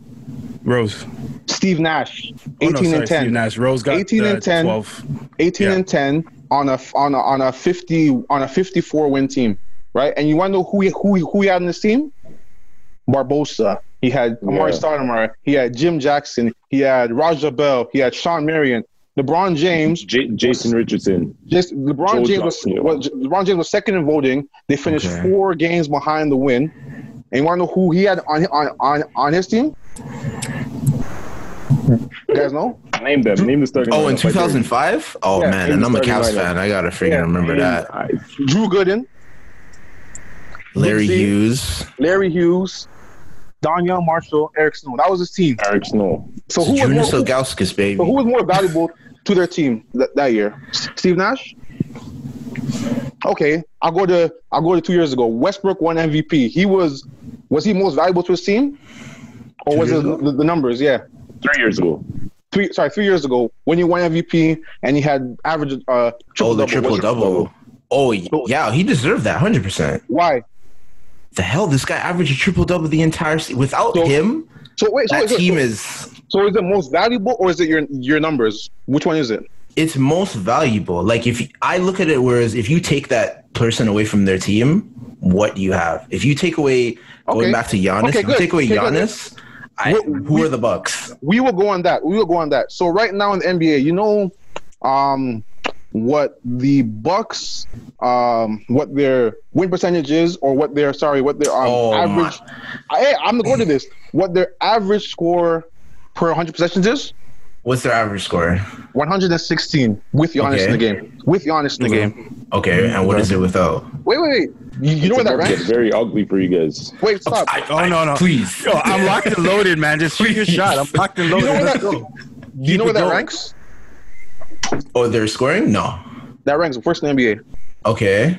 Rose. Steve Nash, 18 Oh, no, sorry, and 10. Steve Nash. Rose got 18 uh, and 10. 12. 18 Yeah. and 10 on a on a on a 50 on a 54 win team, right? And you want to know who he, who he, who he had in this team? Barbosa. He had Amar'e Yeah. Stoudemire. He had Jim Jackson. He had Raja Bell. He had Shawn Marion. LeBron James. J- Jason Richardson. Just LeBron Joe James was, was LeBron James was second in voting. They finished Okay. four games behind the win. And you want to know who he had on on on, on his team? You guys know? Name them. Name the starting. Oh, in lineup right 2005. Oh Yeah, man, and I'm a starting Cavs lineup. fan. I gotta freaking Yeah, remember Name- that. I- Drew Gooden, Larry Lucy. Hughes. Larry Hughes, Donyell Marshall, Eric Snow. That was his team. Eric Snow. So who was Junior more, Sogauskas, baby. so who was more valuable to their team that, that year? Steve Nash. Okay, I'll go to I'll go to two years ago. Westbrook won MVP. He was was he most valuable to his team, or Two was it the, the numbers? Yeah, Three years ago. three sorry three years ago when he won MVP and he had average uh oh, the triple-double. triple Was it- double. Oh yeah, he deserved that 100. percent Why? The hell, this guy averaged a triple double the entire season. Without So- him, So wait, so, that so, team so, is so is it most valuable or is it your your numbers? Which one is it? it's most valuable. Like if I look at it, whereas if you take that person away from their team, what do you have? If you take away going Okay. back to Giannis, Okay, if you take away Okay. Giannis, I, We- who are the Bucks? we will go on that. We will go on that. So right now in the NBA, you know, um, what the Bucks, um, what their win percentage is, or what their sorry, what their um, Oh, average. I, I'm gonna go to this. What their average score per 100 possessions is? What's their average score? 116 with Giannis Okay. in the game. With Giannis in the game. Okay, and what is it without? Wait, wait, wait. You, you know where that It's ranks? very ugly for you guys. Wait, stop. Oh no no! Please. Yo, I'm locked and loaded, man. Just shoot your shot. I'm locked and loaded. you loaded. know where that? go. Do you know where that ranks? Oh, they're scoring? No. That ranks first in the NBA. Okay.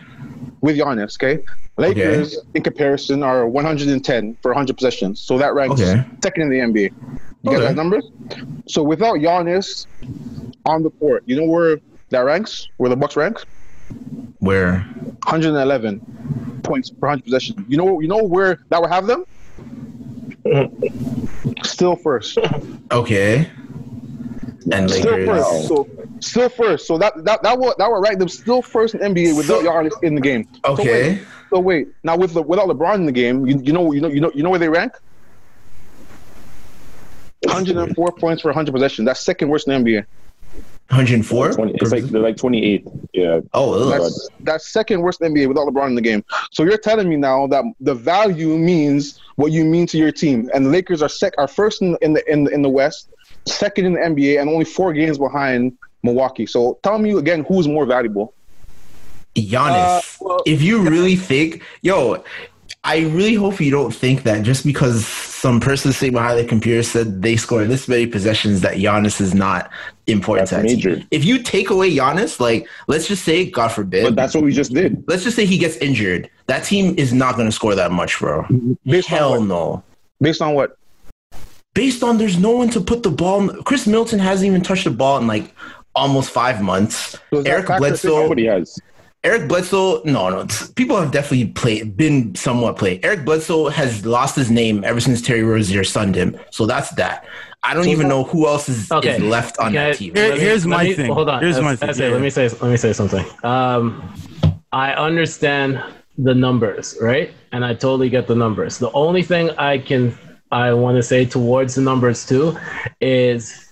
with Giannis. Okay, Lakers in comparison are 110 for 100 possessions, so that ranks Okay. second in the NBA. You Okay. get that numbers? So without Giannis on the court, you know where that ranks? Where the Bucks rank? Where? 111 points per 100 possessions. You know, you know where that would have them? Still first. Okay. And Still Lakers. first. So still first. So that that that will that will rank them still first in NBA without So- Giannis in the game. So wait, Okay. So wait, now with the, without LeBron in the game, you, you know you know you know you know where they rank? 104 points for 100 possessions. That's second worst in the NBA. 104? 20, it's like they're like 28. Yeah. Oh. That's that's second worst in the NBA without LeBron in the game. So you're telling me now that the value means what you mean to your team, and the Lakers are sec are first in, in the in the in the West, second in the NBA, and only four games behind Milwaukee. So tell me again, who's more valuable? Giannis. Uh, well- if you really think, yo, I really hope you don't think that just because some person sitting behind the computer said they scored this many possessions that Giannis is not important That's to that team. major. If you take away Giannis, like let's just say, God forbid, But that's what we just did. let's just say he gets injured. That team is not going to score that much, bro. Based Hell what? no. Based on what? based on there's no one to put the ball. Khris Middleton hasn't even touched the ball in like almost five months. So Eric Bledsoe. Nobody has. Eric Bledsoe, no, no. People have definitely played, been somewhat played. Eric Bledsoe has lost his name ever since Terry Rozier sunned him. So that's that. I don't even know who else is, Okay. is left on Okay, that team. Here- let me- here's my me- thing. Hold on. Here's S- my thing. SA, Yeah, let me say let me say something. Um, I understand the numbers, right? And I totally get the numbers. The only thing I can I want to say towards the numbers too is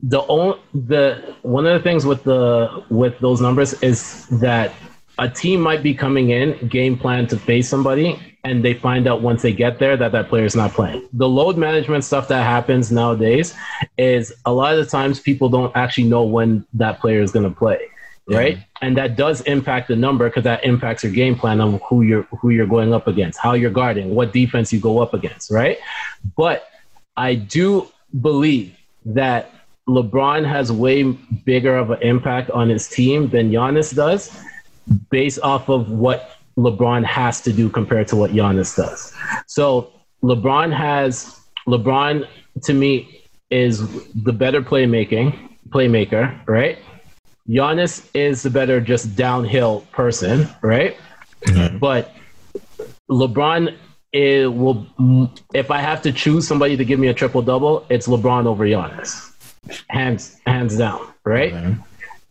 the only the one of the things with the with those numbers is that a team might be coming in game plan to face somebody and they find out once they get there that that player is not playing. The load management stuff that happens nowadays is a lot of the times people don't actually know when that player is going to play right? And that does impact the number because that impacts your game plan on who you're who you're going up against how you're guarding what defense you go up against right? But i do believe that LeBron has way bigger of an impact on his team than Giannis does, based off of what LeBron has to do compared to what Giannis does. So LeBron has LeBron to me is the better playmaking playmaker, right? Giannis is the better just downhill person, right? Mm-hmm. But LeBron it will if I have to choose somebody to give me a triple double, it's LeBron over Giannis. Hands hands down, right?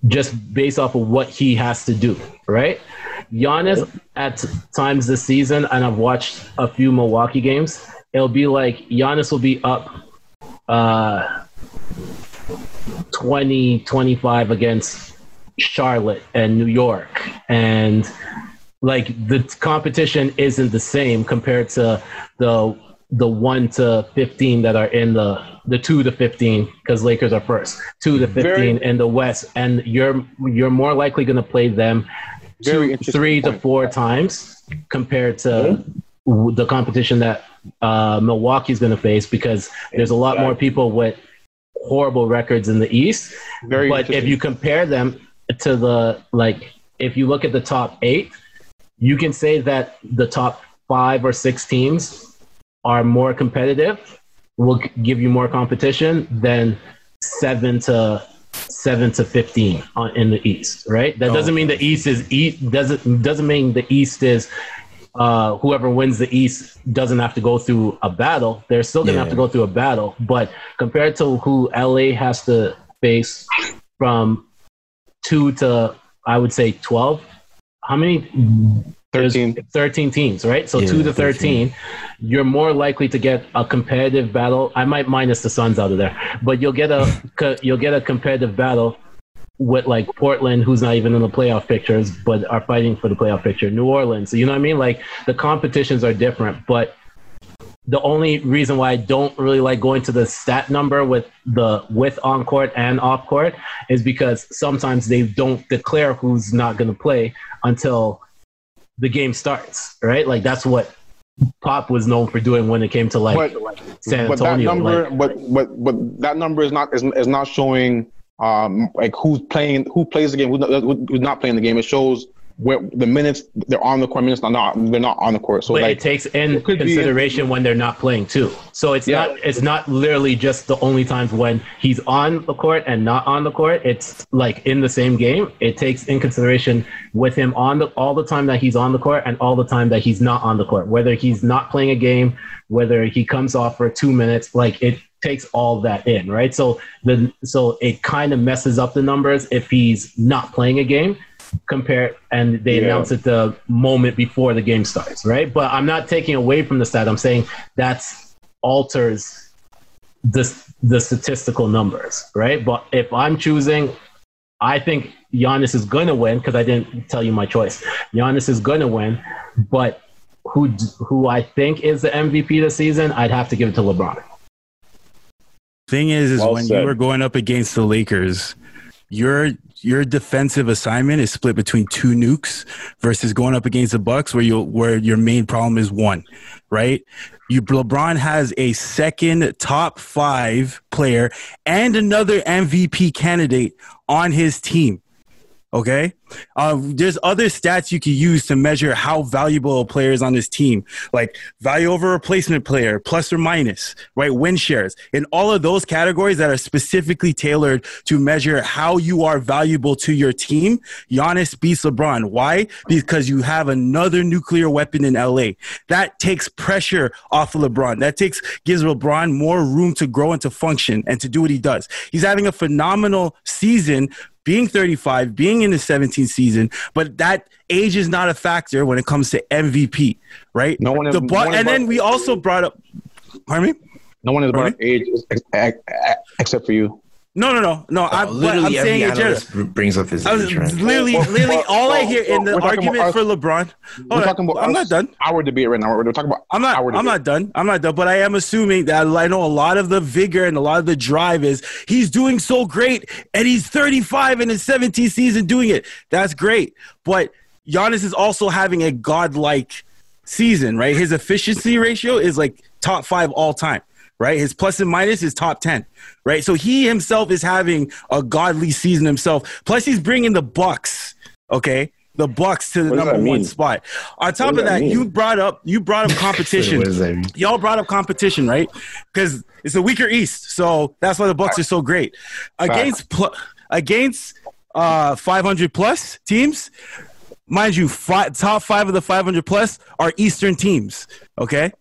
Just based off of what he has to do, right? Giannis at times this season, and I've watched a few Milwaukee games, it'll be like Giannis will be up uh 20, 25 against Charlotte and New York. And like the competition isn't the same compared to the the one to fifteen that are in the the two to fifteen because Lakers are first, two to fifteen in the West, and you're you're more likely going to play them two, three to four times compared to w- the competition that uh, Milwaukee's going to face because there's a lot more people with horrible records in the East. Very but if you compare them to the like, if you look at the top eight, you can say that the top five or six teams are more competitive, will give you more competition than seven to seven to fifteen on, in the East. Right? That doesn't mean the East is East doesn't doesn't mean the East is. Uh, whoever wins the East doesn't have to go through a battle. They're still gonna have to go through a battle, but compared to who LA has to face from two to I would say twelve. How many? There's 13. 13 teams, right? So Yeah, two to 13. 13, you're more likely to get a competitive battle. I might minus the Suns out of there, but you'll get a [LAUGHS] you'll get a competitive battle with like Portland, who's not even in the playoff pictures, but are fighting for the playoff picture. New Orleans, you know what I mean? Like the competitions are different, but the only reason why I don't really like going to the stat number with the with on court and off court is because sometimes they don't declare who's not going to play until the game starts, right? Like that's what Pop was known for doing when it came to like But- San but that Antonio. number, like, but but but that number is not is, is not showing um like who's playing, who plays the game, who, who- who's not playing the game. It shows where the minutes they're on the court, minutes they're not they're not on the court. So but like it takes in could be- consideration when they're not playing too. So it's Yeah. not it's not literally just the only times when he's on the court and not on the court. It's like in the same game. It takes in consideration with him on the all the time that he's on the court and all the time that he's not on the court. Whether he's not playing a game, whether he comes off for two minutes, like it takes all that in, right? So the so it kind of messes up the numbers if he's not playing a game compare and they Yeah. announce it the moment before the game starts, right? But I'm not taking away from the stat. I'm saying that alters the the statistical numbers, right? But if I'm choosing, I think Giannis is gonna win because I didn't tell you my choice. Giannis is gonna win, but who who I think is the MVP this season, I'd have to give it to LeBron. Thing is, is Well when said. you were going up against the Lakers, your your defensive assignment is split between two nukes versus going up against the Bucks, where you where your main problem is one, right? You LeBron has a second top five player and another MVP candidate on his team. Okay, Um, there's other stats you can use to measure how valuable a player is on this team, like value over replacement player, plus or minus, right? Win shares, in all of those categories that are specifically tailored to measure how you are valuable to your team. Giannis beats LeBron. Why? Because you have another nuclear weapon in LA. That takes pressure off of LeBron. That takes gives LeBron more room to grow and to function and to do what he does. He's having a phenomenal season being 35, being in the 17th season, but that age is not a factor when it comes to MVP, right? No one- the no one and then we also brought up pardon me? No one is Pardon about age ex- ex- ex- except for you. No, no, no, no. I, Uh, but literally I'm saying every it just analyst br- brings up his I was age, right? literally, Well, literally, well, all I well, hear in well, the we're talking argument about for us- LeBron. We're Hold on, talking about I'm us- not done. Our debate right now. We're talking about. I'm not. Our I'm debate. not done. I'm not done. But I am assuming that I know a lot of the vigor and a lot of the drive is he's doing so great, and he's 35 in his 17th season doing it. That's great. But Giannis is also having a godlike season, right? His efficiency ratio is like top five all time, right? His plus and minus is top 10, right? So he himself is having a godly season himself. Plus, he's bringing the Bucks, okay? The Bucks to the number one spot. On top of that that, you brought up you brought up [LAUGHS] competition. What does that mean? Y'all brought up competition, right? Because it's a weaker East, so that's why the Bucks are so great against pl- against uh 500 plus teams. Mind you, fi- top five of the 500 plus are Eastern teams. Okay,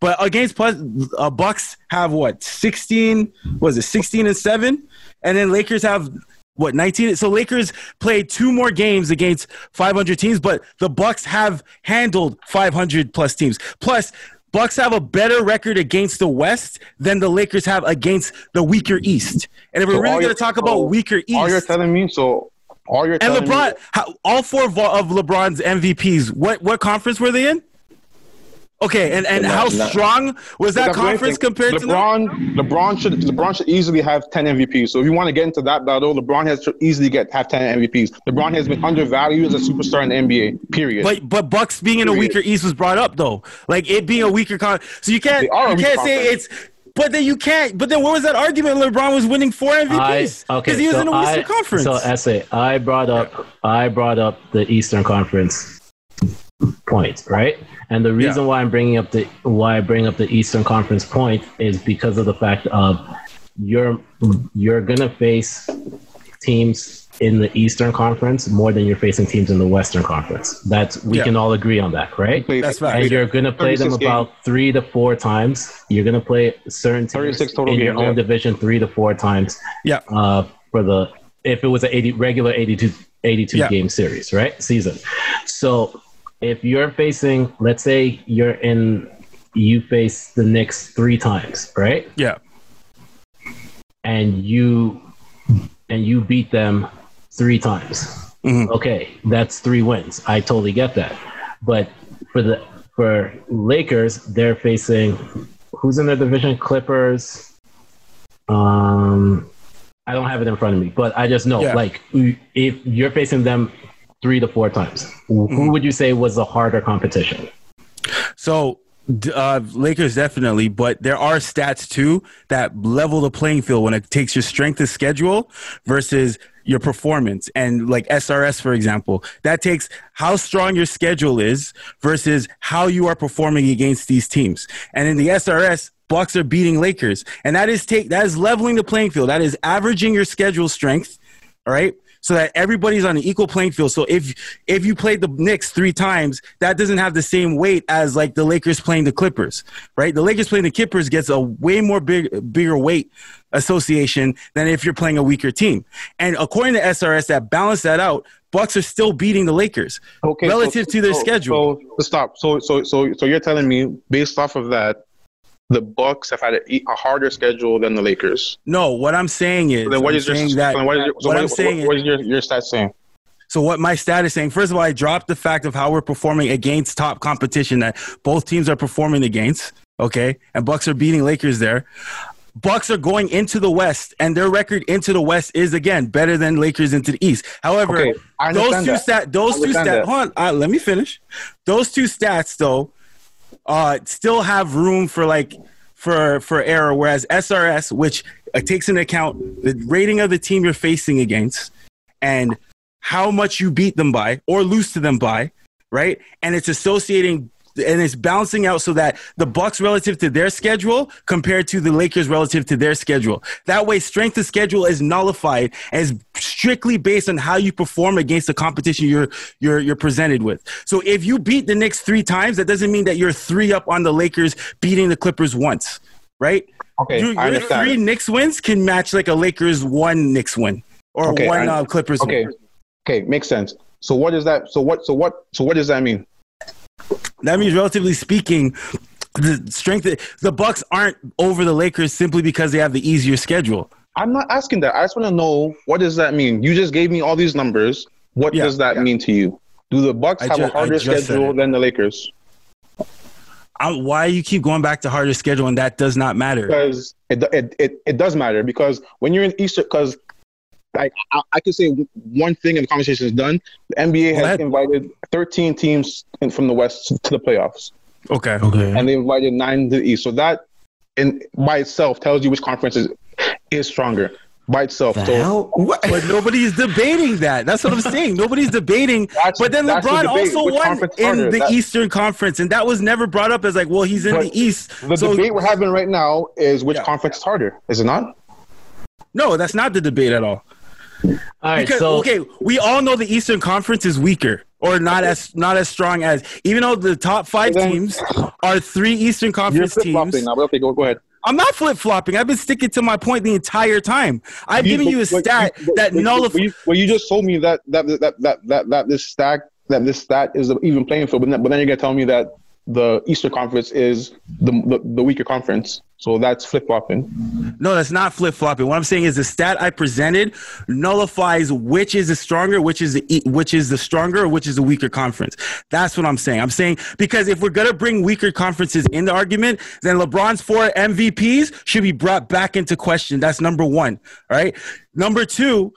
but against plus uh, Bucks have what 16? Was it 16 and seven? And then Lakers have what 19 so lakers played two more games against 500 teams but the bucks have handled 500 plus teams plus bucks have a better record against the west than the lakers have against the weaker east and if we're really going to talk about so weaker All you're telling me. So all you're and lebron me. how, all four of, of lebron's mvps what what conference were they in okay and and Not- how not- strong was that That's conference think. compared to them? LeBron, LeBron should LeBron should easily have 10 MVPs. So if you want to get into that battle, LeBron has to easily get have 10 MVPs. LeBron has been undervalued as a superstar in the NBA. Period. But but Bucks being in a weaker East was brought up though. Like it being a weaker con. So you can't They you can't say it's. But then you can't. But then what was that argument? LeBron was winning four I, MVPs okay, because he was so in a Eastern I, Conference. So SA, I brought up I brought up the Eastern Conference point, right? And the reason Yeah. why I'm bringing up the why I bring up the Eastern Conference point is because of the fact of you're you're gonna face teams in the Eastern Conference more than you're facing teams in the Western Conference. That's we Yeah. can all agree on that, right? Play- That's fact. and you're going to play them 36 about three to four times. You're going to play certain teams 36 total in your games, own yeah. division three to four times. Yeah. Uh, for the if it was an 80 regular 82 82 Yeah. game series, right? Season. So if you're facing, let's say you're in, you face the Knicks three times, right? yeah, And you and you beat them three times. Mhm. Okay, that's three wins. I totally get that. But for the for Lakers, they're facing who's in their division? Clippers. Um, I don't have it in front of me, but I just know Yeah. like if you're facing them three to four times, Mm-hmm. who would you say was the harder competition? So uh, Lakers definitely, but there are stats too that level the playing field when it takes your strength of schedule versus your performance. And like SRS, for example, that takes how strong your schedule is versus how you are performing against these teams. And in the SRS, Bucks are beating Lakers, and that is take that is leveling the playing field. That is averaging your schedule strength. All right. So that everybody's on an equal playing field. So if if you played the Knicks three times, that doesn't have the same weight as like the Lakers playing the Clippers, right? The Lakers playing the Clippers gets a way more big bigger weight association than if you're playing a weaker team. And according to SRS, that balance that out, Bucks are still beating the Lakers Okay, relative to their so- schedule. So stop. So so so so you're telling me based off of that, the Bucks have had a, a harder schedule than the Lakers. no, what I'm saying is, So then what your saying so that what is your, so what what, saying what, is your your stats saying? So what my stat is saying, first of all, I dropped the fact of how we're performing against top competition that both teams are performing against. Okay. And Bucks are beating Lakers there. Bucks are going into the West, and their record into the West is again better than Lakers into the East. However, Okay, those two that. stat, those two stats. Hold on, uh, let me finish. Those two stats, though, uh, still have room for like for for error. Whereas SRS, which uh, takes into account the rating of the team you're facing against, and how much you beat them by or lose to them by, right? And it's associating and it's balancing out so that the Bucks relative to their schedule compared to the Lakers relative to their schedule. That way, strength of schedule is nullified as strictly based on how you perform against the competition you're you're you're presented with. So if you beat the Knicks three times, that doesn't mean that you're three up on the Lakers beating the Clippers once, right? Okay, your, I your understand. three Knicks wins can match like a Lakers one Knicks win or Okay, one uh, Clippers win. Okay, okay, makes sense. So what is that? So what? So what? So what does that mean? That means, relatively speaking, the strength the Bucks aren't over the Lakers simply because they have the easier schedule. I'm not asking that. I just want to know what does that mean. You just gave me all these numbers. What Yeah, does that yeah. mean to you? Do the Bucks I have a harder schedule than the Lakers? I, why you keep going back to harder schedule and that does not matter? Because it, it it it does matter because when you're in Easter, because I, I I could say one thing and the conversation is done. The NBA Go has ahead. invited 13 teams in, from the West to the playoffs, Okay. Okay. and they invited nine to the East. So that in by itself tells you which conference is is stronger by itself. The so? What? But nobody's debating that. That's what I'm [LAUGHS] saying. Nobody's debating. That's- but then that's the LeBron also Which won in the That- Eastern Conference, and that was never brought up as like, well, he's in the East. the so debate we're having right now is which Yeah. conference is harder, is it not? no, that's not the debate at all. All right, Because so okay, we all know the Eastern Conference is weaker or not as not as strong as even though the top five Then- teams are three Eastern You're Conference teams. now. Okay, go, go ahead. I'm not flip flopping. I've been sticking to my point the entire time. I've given you a but- stat but- that but- nullifies. Well, you, you just told me that that that that that, that this stack that this stat is even playing field, but then, but then you're gonna tell me that the Eastern Conference is the the, the weaker conference. So that's flip flopping. No, that's not flip flopping. What I'm saying is the stat I presented nullifies which is the stronger, which is the which is the stronger, which is the weaker conference. That's what I'm saying. I'm saying because if we're gonna bring weaker conferences in the argument, then LeBron's four MVPs should be brought back into question. That's number one. All right. Number two.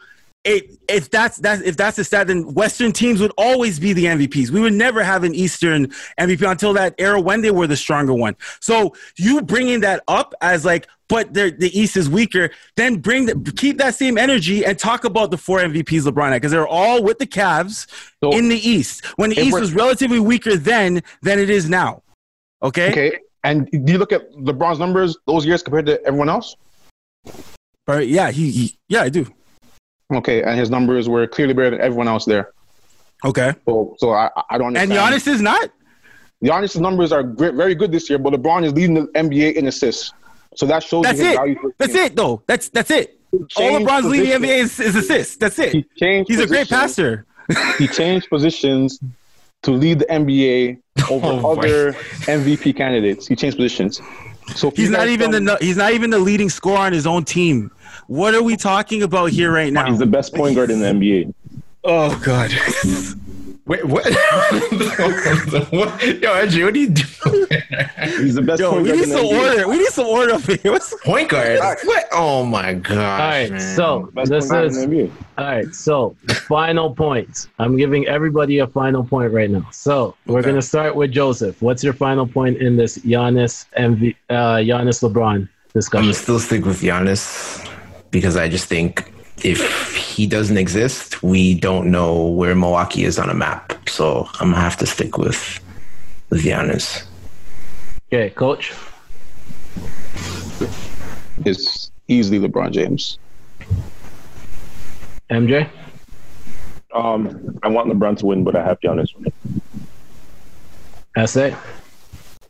It, if that's that's if that's the stat, then Western teams would always be the MVPs. We would never have an Eastern MVP until that era when they were the stronger one. So you bringing that up as like, but the East is weaker. Then bring the, keep that same energy and talk about the four MVPs LeBron had because they're all with the Cavs So- in the East when the East was relatively weaker then than it is now. Okay, Okay. And do you look at LeBron's numbers those years compared to everyone else? but yeah, he, he yeah I do. Okay, and his numbers were clearly better than everyone else there. Okay, So, so I, I don't and understand. Giannis is not. Giannis' numbers are great, very good this year, but LeBron is leading the NBA in assists. So that shows That's you his it. value. for That's it though. That's that's it. All LeBron's leading positions. NBA is, is assists. That's it. He changed. He's a great passer. He changed positions to lead the NBA over [LAUGHS] Oh, boy. other MVP candidates. He changed positions. So He's not even the he's not even the leading scorer on his own team. What are we talking about here right now? He's the best point guard in the NBA. Oh God. Wait, what? [LAUGHS] [LAUGHS] what? Yo, Andrew, what are you doing? He's the best Yo, point we guard need in the some order. We need some order up here. [LAUGHS] What's Point guard? What? Oh my god! all right, man. so Best this point is in the NBA. all right. So final points. I'm giving everybody a final point right now. So we're Okay. gonna start with Joseph. What's your final point in this Giannis MV, uh, Giannis LeBron discussion? I'm gonna still stick with Giannis because I just think if he doesn't exist, we don't know where Milwaukee is on a map. So I'm gonna have to stick with with Giannis. Okay, Coach. It's easily LeBron James. MJ. Um, I want LeBron to win, but I have Giannis winning. SA.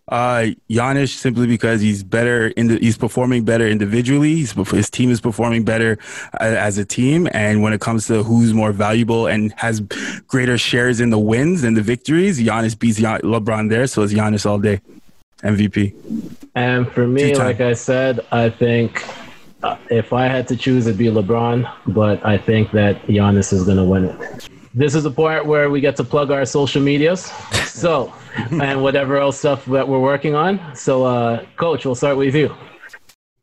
Uh, Giannis simply because he's better in the, he's performing better individually. He's, his team is performing better uh, as a team. And when it comes to who's more valuable and has greater shares in the wins and the victories, Giannis beats LeBron there. So it's Giannis all day. MVP. And for me, Two-time. like I said, I think uh, if I had to choose, it'd be LeBron, but I think that Giannis is going to win it. This is the part where we get to plug our social medias. [LAUGHS] So, and whatever else stuff that we're working on. So, uh, Coach, we'll start with you.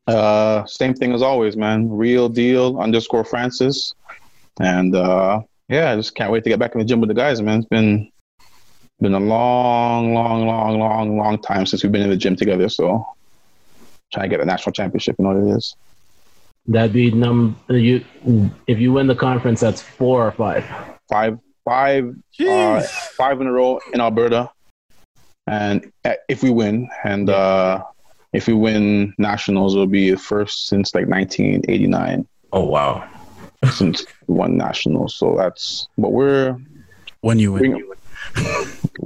Uh, same thing as always, man. Real deal underscore Francis. And uh, yeah, I just can't wait to get back in the gym with the guys, man. It's been been a long, long, long, long, long time since we've been in the gym together. So trying to get a national championship, you know what it is. That'd be number you. If you win the conference, that's four or five. Five, five, uh, five in a row in Alberta, and uh, if we win, and uh, if we win nationals, it'll be the first since like 1989 Oh wow. since we won nationals. So that's but we're When you win. bring,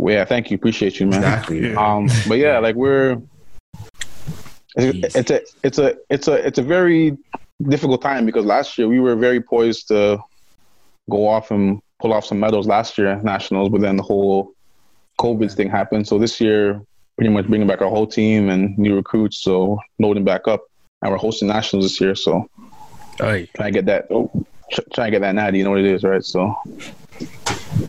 yeah. Thank you, appreciate you, man. Exactly. Um, but yeah, like we're it's, it's a it's a it's a it's a very difficult time because last year we were very poised to go off and pull off some medals last year at nationals, but then the whole COVID thing happened. So this year, pretty much bringing back our whole team and new recruits, so loading back up, and we're hosting nationals this year. So Aye. try to get that oh, tr- trying to get that natty. You know what it is, right? So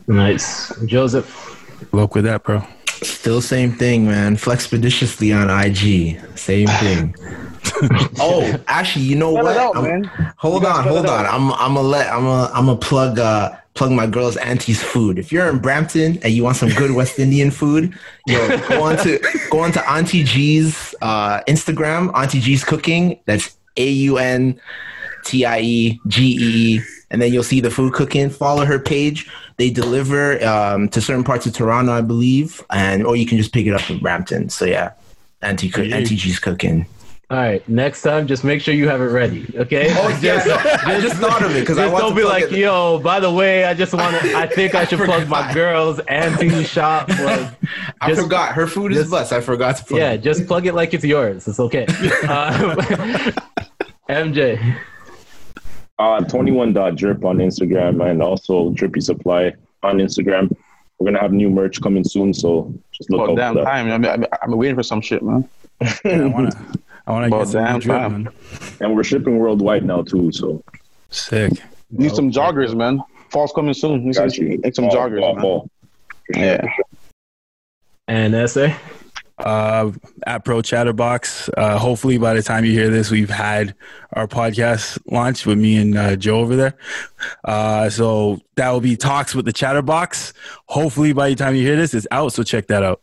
Nice. Joseph. Luck with that, bro. Still same thing, man. Flexpeditiously on IG. Same [LAUGHS] thing. oh, actually, you know what? it out, man. Hold You on, hold on. out. I'm I'm gonna let I'm gonna I'm gonna plug uh plug my girl's auntie's food. If you're in Brampton and you want some good West Indian food, yo, go on to go on to Auntie G's uh Instagram, Auntie G's Cooking. That's A U N T I E G E E. And then you'll see the food cooking. Follow her page. They deliver um, to certain parts of Toronto, I believe, and or you can just pick it up in Brampton. So yeah, Auntie Yeah. Auntie G's cooking. All right. Next time, just make sure you have it ready. Okay. Oh yes, I just thought of it because I Just want don't to be like, it. yo, by the way, I just want to, I think [LAUGHS] I should plug my forgot. girl's auntie shop. Like, I just- forgot her food is just- blessed. I forgot to plug. yeah, it. just plug it like it's yours. It's okay. [LAUGHS] Uh, [LAUGHS] MJ. Uh, 21.drip on Instagram and also Drippy Supply on Instagram. We're gonna have new merch coming soon, so just look about out damn for that. time. I've been, I've been waiting for some shit, man. Yeah, I wanna, I wanna About get some damn drip, time. And we're shipping worldwide now too, so Sick. Need some joggers, man. Fall's coming soon. Need some, got you. need some Fall, joggers, fall, man. fall. Yeah. And SA. uh, at Pro Chatterbox. Uh, hopefully, by the time you hear this, we've had our podcast launch with me and uh, Joe over there. Uh, so that will be talks with the Chatterbox. Hopefully, by the time you hear this, it's out. So check that out.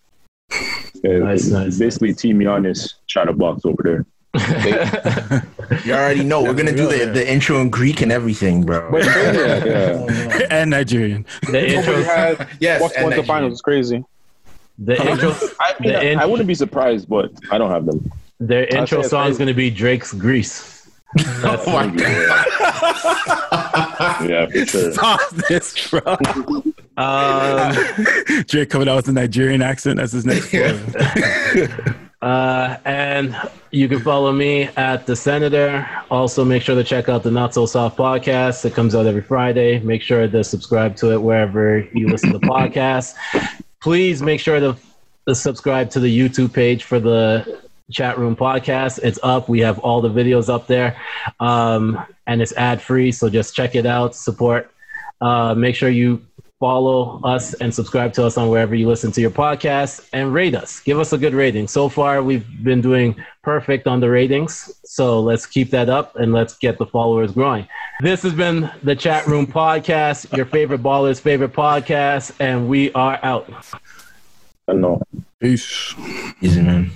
Yeah, Nice, it's nice. Basically, Team Giannis chatterbox over there. You already know we're gonna do the, the intro in Greek and everything, bro. But yeah, yeah. [LAUGHS] and Nigerian. The intro. Yes, what's and going to Nigerian. finals. It's crazy. The [LAUGHS] intro. I, mean, The I- int- I wouldn't be surprised, but I don't have them. Their intro song is going to be Drake's Greece. That's [LAUGHS] Oh my god! Yeah, for sure. Stop this, bro. Um, [LAUGHS] Drake coming out with a Nigerian accent. That's his next. [LAUGHS] Uh, and you can follow me at the Senator. Also, make sure to check out the Not So Soft podcast. It comes out every Friday. Make sure to subscribe to it wherever you listen to podcasts. Please make sure to, to subscribe to the YouTube page for the chat room podcast. It's up. We have all the videos up there, um, and it's ad free. So just check it out. Support. Uh, make sure you follow us and subscribe to us on wherever you listen to your podcast and rate us. Give us a good rating. So far, we've been doing perfect on the ratings. So let's keep that up and let's get the followers growing. This has been the Chat Room Podcast, your favorite baller's favorite podcast, and we are out. I know. Peace. Easy man.